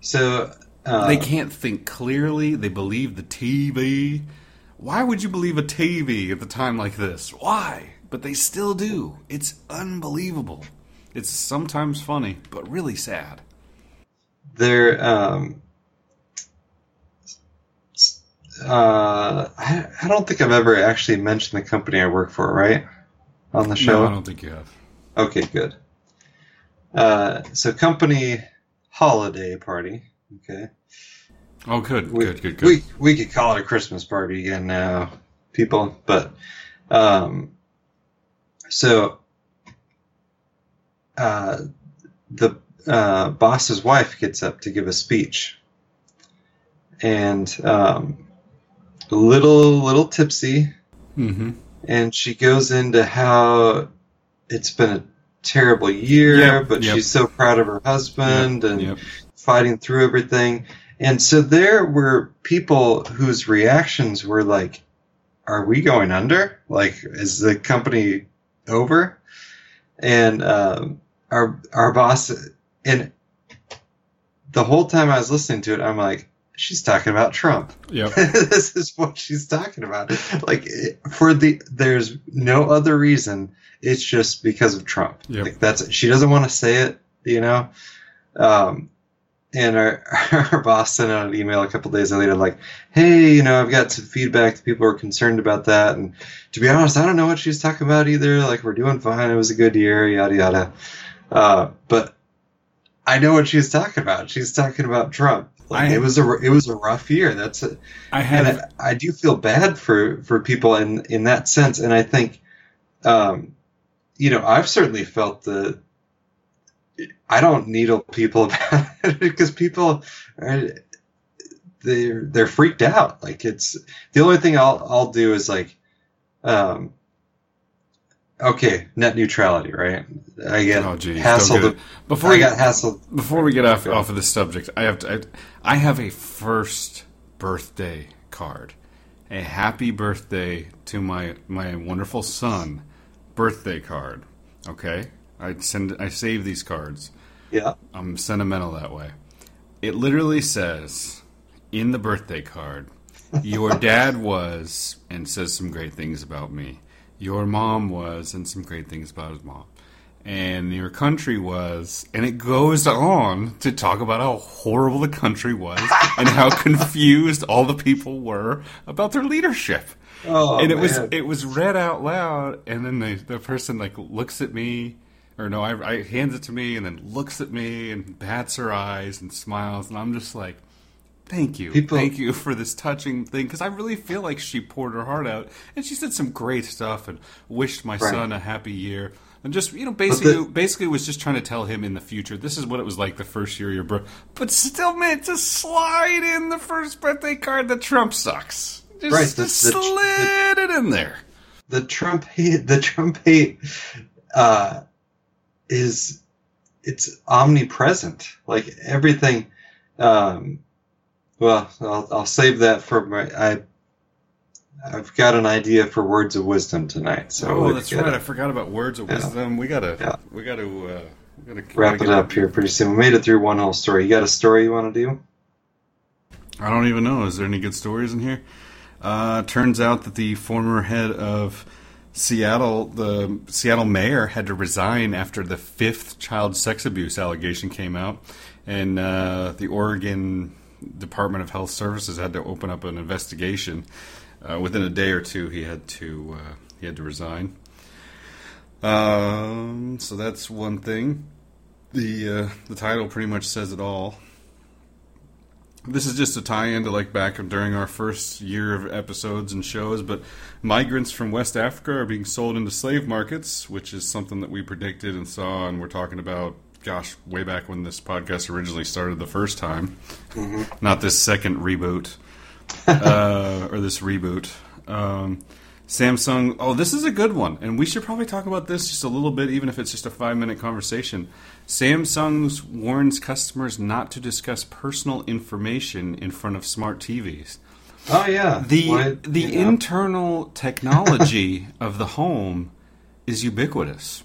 So uh,
They can't think clearly. They believe the TV. Why would you believe a TV at the time like this? Why? But they still do. It's unbelievable. It's sometimes funny, but really sad.
they're um, uh, I, I don't think I've ever actually mentioned the company I work for, right? On the show.
No, I don't think you have.
Okay, good. Uh, so company holiday party. Okay.
Oh, good,
We,
good, good, good.
We we could call it a Christmas party again now, people. But um, so uh, the uh, boss's wife gets up to give a speech, and um, a little little tipsy,
mm-hmm.
and she goes into how it's been a terrible year,
Yep,
but
yep.
she's so proud of her husband and
Yep.
fighting through everything. And so there were people whose reactions were like, "Are we going under? Like, is the company over?" And um, our our boss and the whole time I was listening to it, I'm like, she's talking about Trump.
Yep.
this is what she's talking about. Like for the there's no other reason. It's just because of Trump.
Yep.
Like that's she doesn't want to say it, you know. Um, and our our boss sent out an email a couple days later, like, "Hey, you know, I've got some feedback. People are concerned about that, and to be honest, I don't know what she's talking about either. Like, we're doing fine. It was a good year, yada yada. Uh, but I know what she's talking about. She's talking about Trump. Like,
I-
it was a it was a rough year. That's it.
I have.
I, I do feel bad for for people in in that sense. And I think, um, you know, I've certainly felt the. I don't needle people about it because people are they're they're freaked out. Like it's the only thing I'll I'll do is like, um, okay, net neutrality, right? I get
Oh, geez.
hassled.
Get. Before
I
you,
got hassled.
Before we get off
ahead.
off of this subject, I have to. I, I have a first birthday card, a happy birthday to my my wonderful son, birthday card. Okay, I send I save these cards.
Yeah.
I'm sentimental that way. It literally says in the birthday card, "Your dad was," and says some great things about me. Your mom was, and some great things about his mom. And your country was, and it goes on to talk about how horrible the country was and how confused all the people were about their leadership
Oh,
and it was it was read out loud, and then the the person like looks at me, or no, I, I hands it to me, and then looks at me and bats her eyes and smiles, and I'm just like, thank you,
People-
thank you for this touching thing, because I really feel like she poured her heart out, and she said some great stuff and wished my
Right.
son a happy year. And just you know, basically,
the-
basically was just trying to tell him in the future this is what it was like the first year of your birth. But still, man, to slide in the first birthday card that Trump sucks. Just,
Right, the-
just
the-
slid it in there.
the Trump hate, the Trump hate, uh, is it's omnipresent. Like everything. Um, well, I'll, I'll save that for my. I I've got an idea for words of wisdom tonight. So
Oh,
we'll
that's right. I forgot about words of
Yeah.
wisdom. We gotta,
Yeah.
we gotta, uh, we gotta
wrap
gotta
it up here pretty soon. We made it through one whole story. You got a story you want to do?
I don't even know. Is there any good stories in here? Uh, turns out that the former head of Seattle, the Seattle mayor, had to resign after the fifth child sex abuse allegation came out, and uh, the Oregon Department of Health Services had to open up an investigation. Uh, within a day or two, he had to uh, he had to resign. Um, so that's one thing. The uh, the title pretty much says it all. This is just a tie-in to like back during our first year of episodes and shows, but migrants from West Africa are being sold into slave markets, which is something that we predicted and saw, and we're talking about. Gosh, way back when this podcast originally started the first time, not this second reboot uh, or this reboot. Um, Samsung. Oh, this is a good one, and we should probably talk about this just a little bit, even if it's just a five-minute conversation. Samsung warns customers not to discuss personal information in front of smart TVs.
Oh yeah.
The
Why-
the
know.
internal technology of the home is ubiquitous.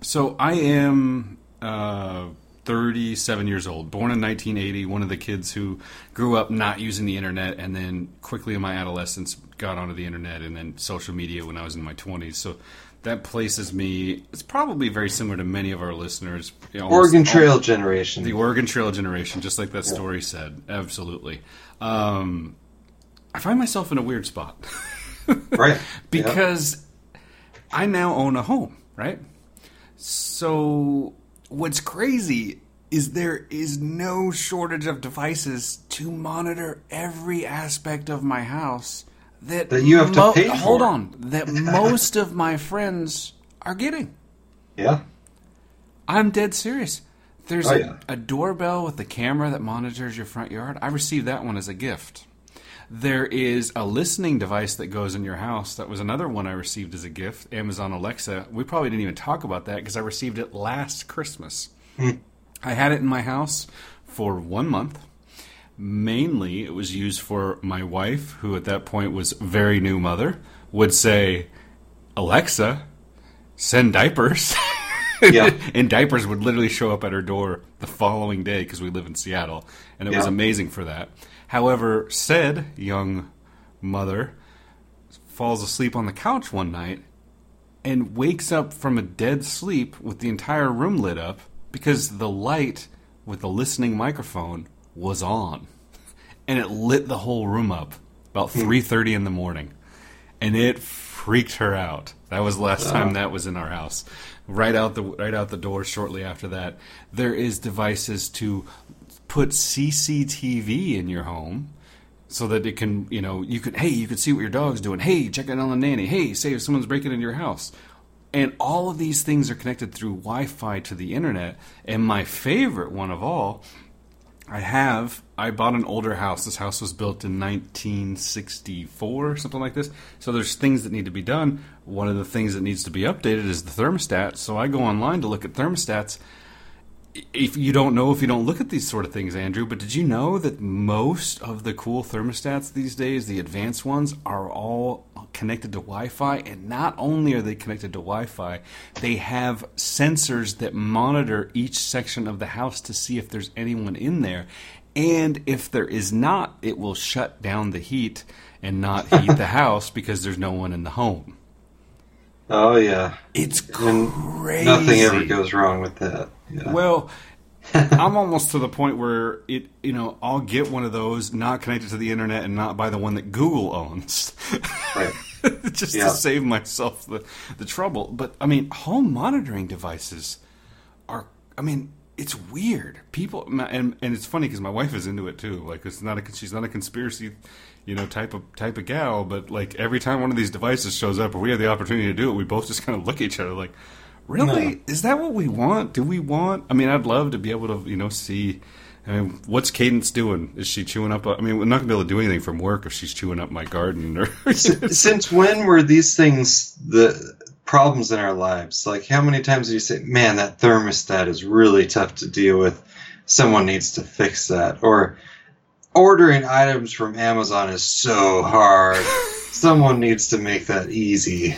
So I am uh, 37 years old, born in 1980, one of the kids who grew up not using the internet, and then quickly in my adolescence got onto the internet, and then social media when I was in my 20s. So that places me. It's probably very similar to many of our listeners. you know, almost-
Oregon Trail generation.
the Oregon Trail generation, just like that story said. Absolutely. Um, I find myself in a weird spot
right.
because I now own a home, right? So what's crazy is there is no shortage of devices to monitor every aspect of my house that,
That you have to pay for.
Hold on, that most of my friends are getting.
Yeah. yeah.
I'm dead serious. There's
Oh,
a,
yeah.
a doorbell with a camera that monitors your front yard. I received that one as a gift. There is a listening device that goes in your house. That was another one I received as a gift. Amazon Alexa. We probably didn't even talk about that because I received it last Christmas.
Hmm.
I had it in my house for one month. Mainly, it was used for my wife, who at that point was very new mother, would say, Alexa, send diapers.
Yeah.
and diapers would literally show up at her door the following day because we live in Seattle, and it was amazing for that. However, said young mother falls asleep on the couch one night and wakes up from a dead sleep with the entire room lit up because the light with the listening microphone was on and it lit the whole room up about hmm. 3:30 in the morning and it freaked her out that was the last time that was in our house right out the right out the door shortly after that there is devices to put CCTV in your home so that it can, you know, you could, hey, you could see what your dog's doing. Hey, check it on the nanny. Hey, say if someone's breaking into your house. And all of these things are connected through Wi Fi to the internet. And my favorite one of all, I have, I bought an older house. This house was built in 1964, something like this. So there's things that need to be done. One of the things that needs to be updated is the thermostat. So I go online to look at thermostats if you don't know if you don't look at these sort of things, Andrew, but did you know that most of the cool thermostats these days, the advanced ones, are all connected to Wi Fi? And not only are they connected to Wi Fi, they have sensors that monitor each section of the house to see if there's anyone in there. And if there is not, it will shut down the heat and not heat the house because there's no one in the home.
Oh yeah.
It's
And
crazy.
Nothing ever goes wrong with that. Yeah.
Well, I'm almost to the point where it, you know, I'll get one of those not connected to the internet and not by the one that Google owns,
right.
just
Yeah.
to save myself the the trouble. But I mean, home monitoring devices are, I mean. It's weird. People and and it's funny because my wife is into it too. Like it's not a she's not a conspiracy, you know, type of type of gal. But like every time one of these devices shows up, or we have the opportunity to do it, we both just kind of look at each other like, Really?
No.
Is that what we want? Do we want? I mean, I'd love to be able to, you know, see. I mean, what's Cadence doing? Is she chewing up? I mean, we're not gonna be able to do anything from work if she's chewing up my garden. Or
Since when were these things the problems in our lives? Like, how many times do you say, "Man, that thermostat is really tough to deal with. Someone needs to fix that." Or, "Ordering items from Amazon is so hard. Someone needs to make that easy."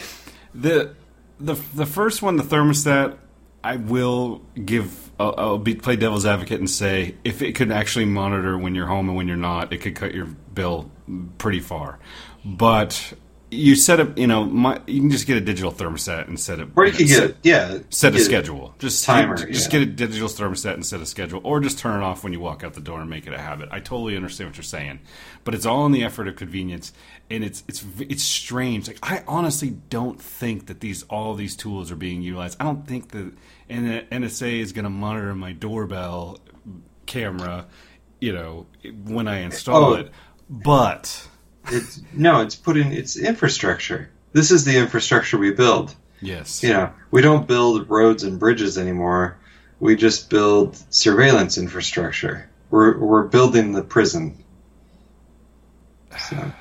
the the the first one, the thermostat, I will give. I'll, I'll be play devil's advocate and say if it could actually monitor when you're home and when you're not, it could cut your bill pretty far. But you set up, you know, my, you can just get a digital thermostat and set it.
Or you could
set-
get, yeah,
set a schedule. Just
Timer,
Just
yeah.
get a digital thermostat and set a schedule, or just turn it off when you walk out the door and make it a habit. I totally understand what you're saying, but it's all in the effort of convenience, and it's it's it's strange. Like I honestly don't think that these all these tools are being utilized. I don't think that N- NSA is going to monitor my doorbell camera, you know, when I install
Oh.
it. But
It's no, it's putting. It's infrastructure. This is the infrastructure we build.
yes,
You know, we don't build roads and bridges anymore. We just build surveillance infrastructure. We're we're building the prison. So,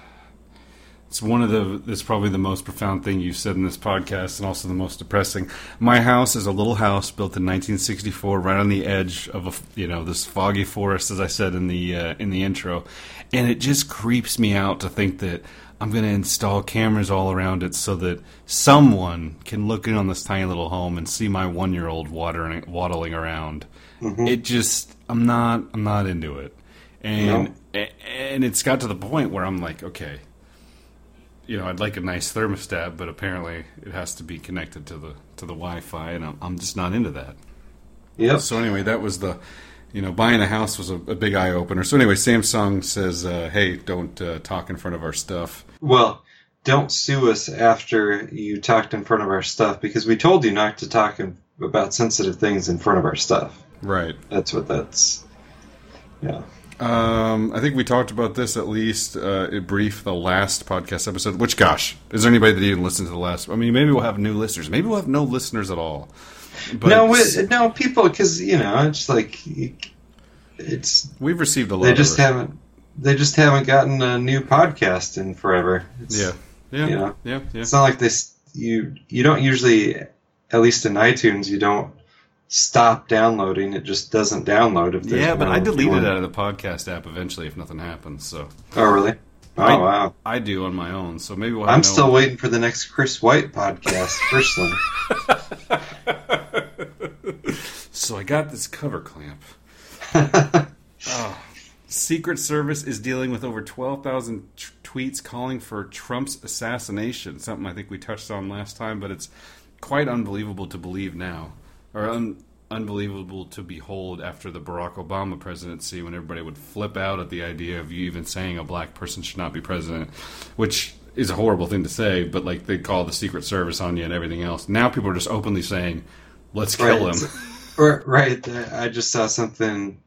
It's one of the. It's probably the most profound thing you've said in this podcast, and also the most depressing. My house is a little house built in 1964, right on the edge of a you know this foggy forest, as I said in the uh, in the intro, and it just creeps me out to think that I'm going to install cameras all around it so that someone can look in on this tiny little home and see my one year old watering waddling around. It just I'm not I'm not into it, and a- and it's got to the point where I'm like, okay you know, I'd like a nice thermostat, but apparently it has to be connected to the to the Wi-Fi, and I'm, I'm just not into that.
yep.
So anyway, that was the, you know, buying a house was a, a big eye opener. So anyway, Samsung says, uh, hey, don't uh, talk in front of our stuff.
Well, don't sue us after you talked in front of our stuff because we told you not to talk in, about sensitive things in front of our stuff.
Right.
That's what that's. Yeah.
Um, I think we talked about this at least uh, in brief the last podcast episode. Which, gosh, is there anybody that even listened to the last? I mean, maybe we'll have new listeners. Maybe we'll have no listeners at all. But
no, we, no, people, because you know, it's like it's
we've received a lot.
they just haven't they just haven't gotten a new podcast in forever. It's,
Yeah. Yeah.
You know,
Yeah. Yeah.
It's not like this. You you don't usually, at least in iTunes, you don't stop downloading. It just doesn't download if
Yeah, but I delete
viewing.
it out of the podcast app eventually if nothing happens. So
Oh, really? Oh,
I-
wow.
I do on my own. So maybe we'll have
I'm still waiting for the next Chris White podcast, personally.
So I got this cover clamp. oh. Secret Service is dealing with over 12,000 t- tweets calling for Trump's assassination. Something I think we touched on last time, but it's quite unbelievable to believe now, or un- unbelievable to behold after the Barack Obama presidency, when everybody would flip out at the idea of you even saying a black person should not be president, which is a horrible thing to say. But like they call the Secret Service on you and everything else. Now people are just openly saying, "Let's kill
Right.
him."
Right. I just saw something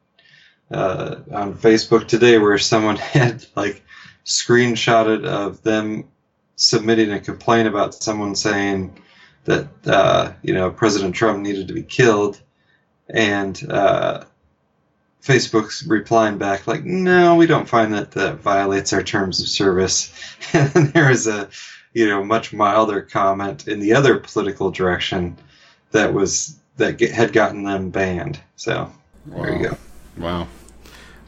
uh, on Facebook today where someone had like screenshotted of them submitting a complaint about someone saying that uh, you know President Trump needed to be killed, and uh, Facebook's replying back like, "No, we don't find that that violates our terms of service." and there was a you know much milder comment in the other political direction that was that get, had gotten them banned. So there you go.
Wow.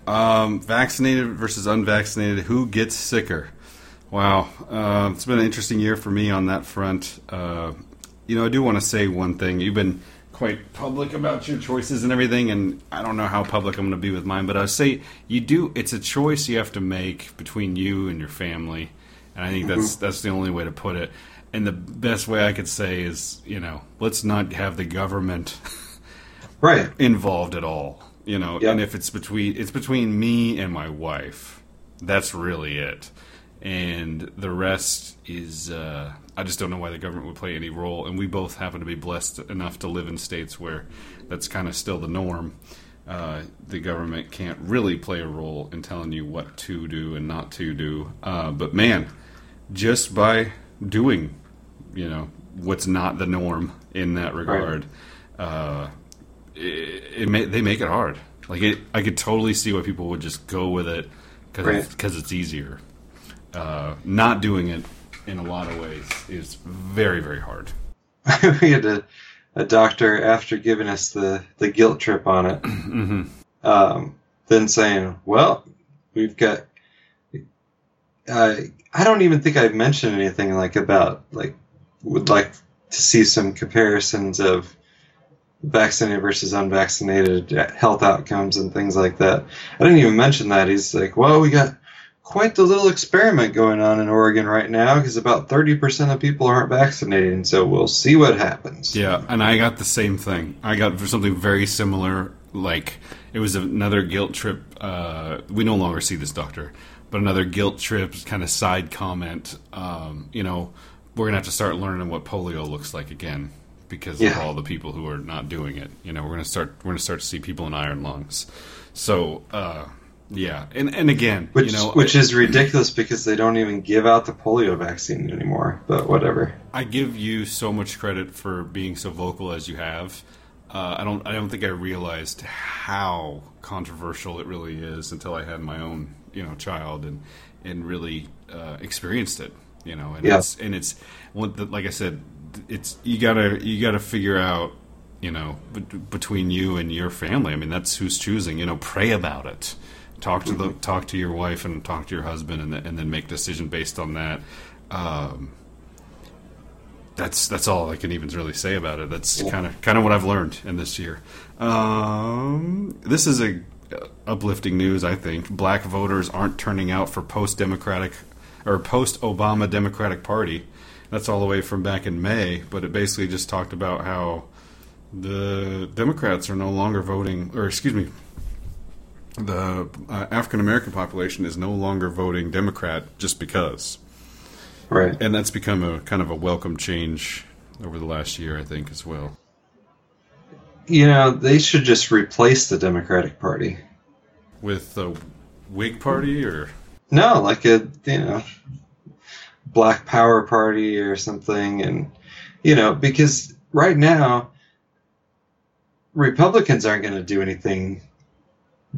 Um, vaccinated versus unvaccinated. Who gets sicker? Wow. Uh, it's been an interesting year for me on that front. Uh, you know, I do want to say one thing. You've been quite public about your choices and everything, and I don't know how public I'm going to be with mine, but I say you do. It's a choice you have to make between you and your family, and I think that's that's the only way to put it. And the best way I could say is, you know, let's not have the government
Right.
involved at all. You know,
Yep.
and if it's between it's between me and my wife, that's really it. And the rest is uh, I just don't know why the government would play any role. And we both happen to be blessed enough to live in states where that's kind of still the norm. Uh, the government can't really play a role in telling you what to do and not to do. Uh, but man, just by doing, you know, what's not the norm in that regard, uh, it, it may, they make it hard. Like it, I could totally see why people would just go with it because
Right.
it's, it's easier. Uh, not doing it in a lot of ways is very very hard.
we had a, a doctor after giving us the, the guilt trip on it,
hmm
um, then saying, "Well, we've got." Uh, I don't even think I mentioned anything like about like would like to see some comparisons of vaccinated versus unvaccinated health outcomes and things like that. I didn't even mention that. He's like, "Well, we got." Quite the little experiment going on in Oregon right now because about 30% of people aren't vaccinated, and so we'll see what happens.
Yeah, and I got the same thing. I got something very similar. Like it was another guilt trip. Uh, we no longer see this doctor, but another guilt trip kind of side comment. Um, you know, we're gonna have to start learning what polio looks like again because of all the people who are not doing it. You know, we're gonna start. We're gonna start to see people in iron lungs. So uh, yeah, and and again,
Which,
you know,
which is ridiculous because they don't even give out the polio vaccine anymore. But whatever.
I give you so much credit for being so vocal as you have. Uh, I don't. I don't think I realized how controversial it really is until I had my own, you know, child and and really uh, experienced it. You know, and
Yeah.
it's and it's like I said, it's you gotta you gotta figure out, you know, b- between you and your family. I mean, that's who's choosing. You know, pray about it. Talk to the talk to your wife and talk to your husband, and, then and then make decision based on that. Um, that's that's all I can even really say about it. That's kind of kind of what I've learned in this year. Um, this is a uh, uplifting news. I think black voters aren't turning out for post Democratic or post Obama Democratic Party. That's all the way from back in May, but it basically just talked about how the Democrats are no longer voting, or excuse me, the uh, African American population is no longer voting Democrat just because
Right.
and that's become a kind of a welcome change over the last year, I think, as well.
You know, they should just replace the Democratic Party.
With the Whig Party, or
No, like a, you know, Black Power Party or something. And, you know, because right now, Republicans aren't going to do anything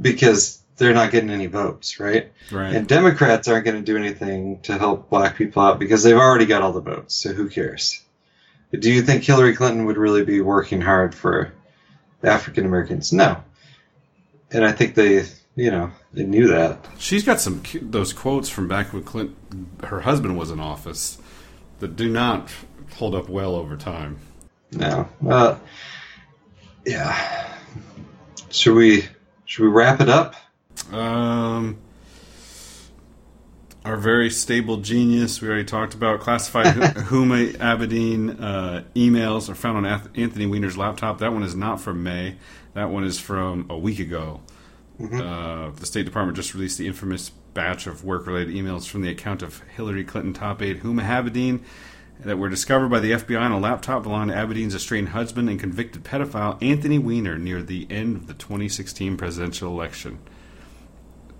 because they're not getting any votes, right?
right?
And Democrats aren't going to do anything to help black people out because they've already got all the votes. So who cares? Do you think Hillary Clinton would really be working hard for African Americans. No, and I think they, you know, they knew that.
She's got some those quotes from back when Clinton, her husband was in office, that do not hold up well over time.
No, uh, yeah. Should we should we wrap it up?
Um, our very stable genius, we already talked about. Classified Huma Abedin uh, emails are found on Anthony Weiner's laptop. That one is not from May. That one is from a week ago. Uh, the State Department just released the infamous batch of work-related emails from the account of Hillary Clinton top aide Huma Abedin that were discovered by the FBI on a laptop belonging to Abedin's estranged husband and convicted pedophile Anthony Weiner near the end of the 2016 presidential election.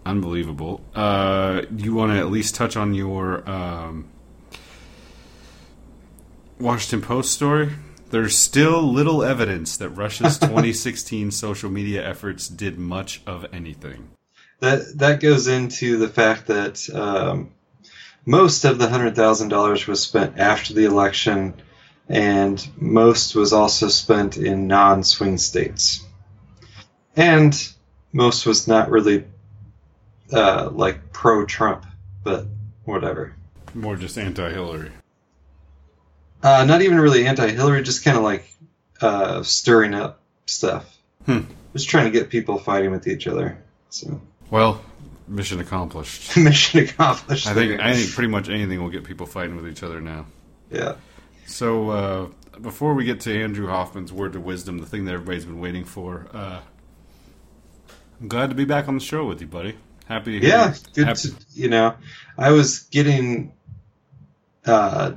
Unbelievable. Uh, you want to at least touch on your um, Washington Post story? There's still little evidence that Russia's 2016 social media efforts did much of anything.
That that goes into the fact that um, most of the hundred thousand dollars was spent after the election, and most was also spent in non-swing states, and most was not really uh, like pro-Trump, but whatever.
More just anti-Hillary.
Uh, not even really anti-Hillary, just kind of like uh, stirring up stuff.
Hmm.
Just trying to get people fighting with each other. So
Well, mission accomplished.
mission accomplished.
I think. I think pretty much anything will get people fighting with each other now.
yeah.
So uh, before we get to Andrew Hoffman's word of wisdom, the thing that everybody's been waiting for, uh, I'm glad to be back on the show with you, buddy. Happy to hear
Yeah, good.
happy-
To, you know, I was getting uh,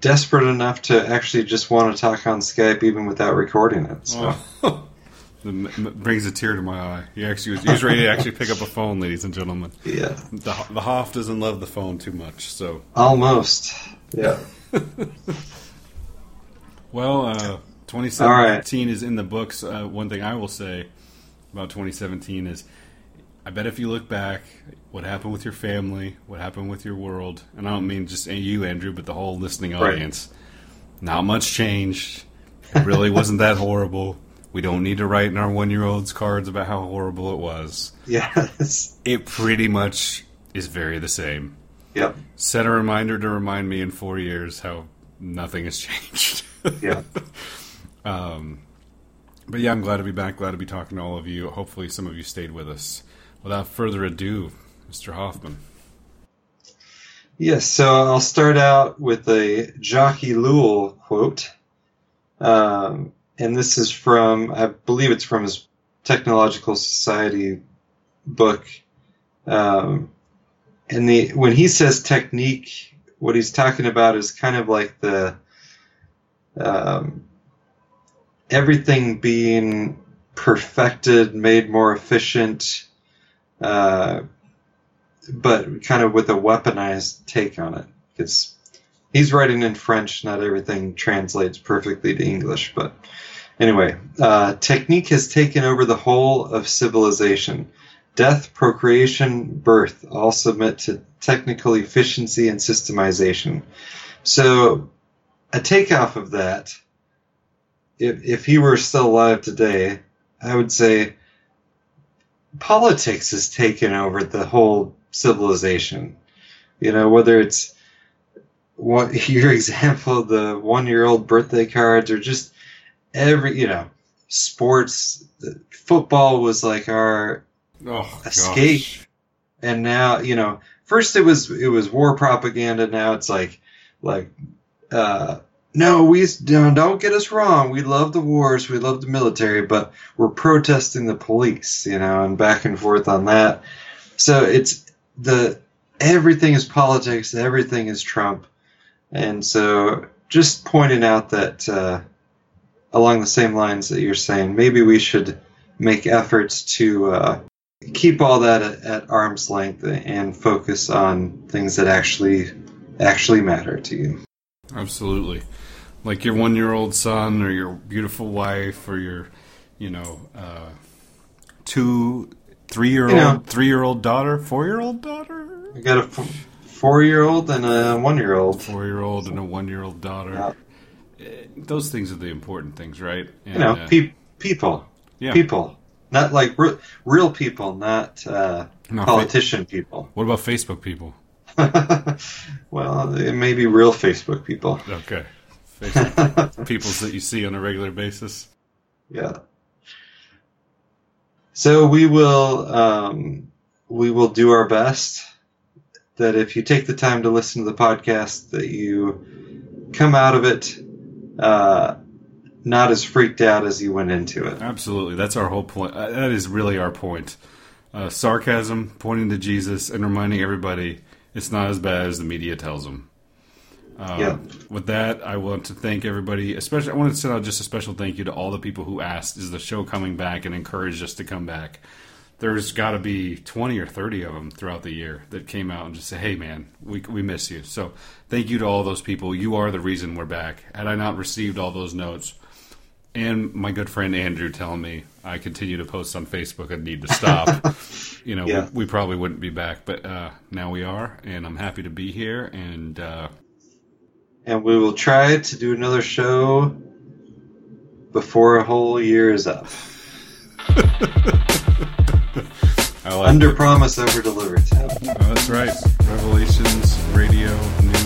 desperate enough to actually just want to talk on Skype, even without recording it. So
Oh. It m- m- brings a tear to my eye. He actually was, he was ready to actually pick up a phone, ladies and gentlemen.
yeah,
The, the Hoff doesn't love the phone too much, so
almost. Yeah.
Well, uh, 2017 is in the books. Uh, one thing I will say about 2017 is I bet if you look back, what happened with your family, what happened with your world, and I don't mean just you, Andrew, but the whole listening
Right.
audience, not much changed. It really wasn't that horrible. We don't need to write in our one year olds' cards about how horrible it was.
Yes.
It pretty much is very the same.
Yep.
Set a reminder to remind me in four years how nothing has changed.
Yeah.
Um, but yeah, I'm glad to be back. Glad to be talking to all of you. Hopefully, some of you stayed with us. Without further ado, Mr. Hoffman.
Yes, so I'll start out with a Jacques Ellul quote. Um, and this is from, I believe it's from his Technological Society book. Um, and the when he says technique, what he's talking about is kind of like the um, everything being perfected, made more efficient, uh, but kind of with a weaponized take on it. It's he's writing in French, not everything translates perfectly to English, but anyway, uh, technique has taken over the whole of civilization. Death, procreation, birth all submit to technical efficiency and systemization. So, a takeoff of that, if, if he were still alive today, I would say politics has taken over the whole civilization. You know, whether it's what your example, the one year old birthday cards, or just every, you know, sports. the- Football was like our
Oh,
Escape.
gosh.
and now you know first it was it was war propaganda now it's like like uh no we don't, don't get us wrong we love the wars we love the military but we're protesting the police you know and back and forth on that so it's the everything is politics everything is trump and so just pointing out that uh, along the same lines that you're saying maybe we should make efforts to uh, keep all that at, at arm's length and focus on things that actually actually matter to you.
Absolutely. Like your one year old son or your beautiful wife or your, you know, uh, two, three year
You know.
old, three year old daughter, four year old daughter,
I got a f- four-year-old and a one-year-old.
four year old and a one year old daughter.
Yeah.
those things are the important things, right? And,
You know,
uh,
pe- people,
yeah.
people, not like re- real people, not uh,
No,
politician people.
What about Facebook people?
well, it may be real Facebook people.
Okay, Facebook peoples that you see on a regular basis.
Yeah. So we will um, we will do our best. That if you take the time to listen to the podcast, that you come out of it uh, not as freaked out as you went into it.
Absolutely, that's our whole point. Uh, that is really our point. Uh, sarcasm, pointing to Jesus, and reminding everybody it's not as bad as the media tells them. Uh,
Yeah.
With that, I want to thank everybody. Especially, I want to send out just a special thank you to all the people who asked, "Is the show coming back?" and encouraged us to come back. There's got to be 20 or 30 of them throughout the year that came out and just say, "Hey, man, we we miss you." So, thank you to all those people. You are the reason we're back. Had I not received all those notes, and my good friend Andrew telling me I continue to post on Facebook and need to stop, you know,
Yeah.
we, we probably wouldn't be back. But uh, now we are, and I'm happy to be here. And uh,
And we will try to do another show before a whole year is up.
Like
Under promise, over deliver.
Oh, that's right. Revelations Radio News.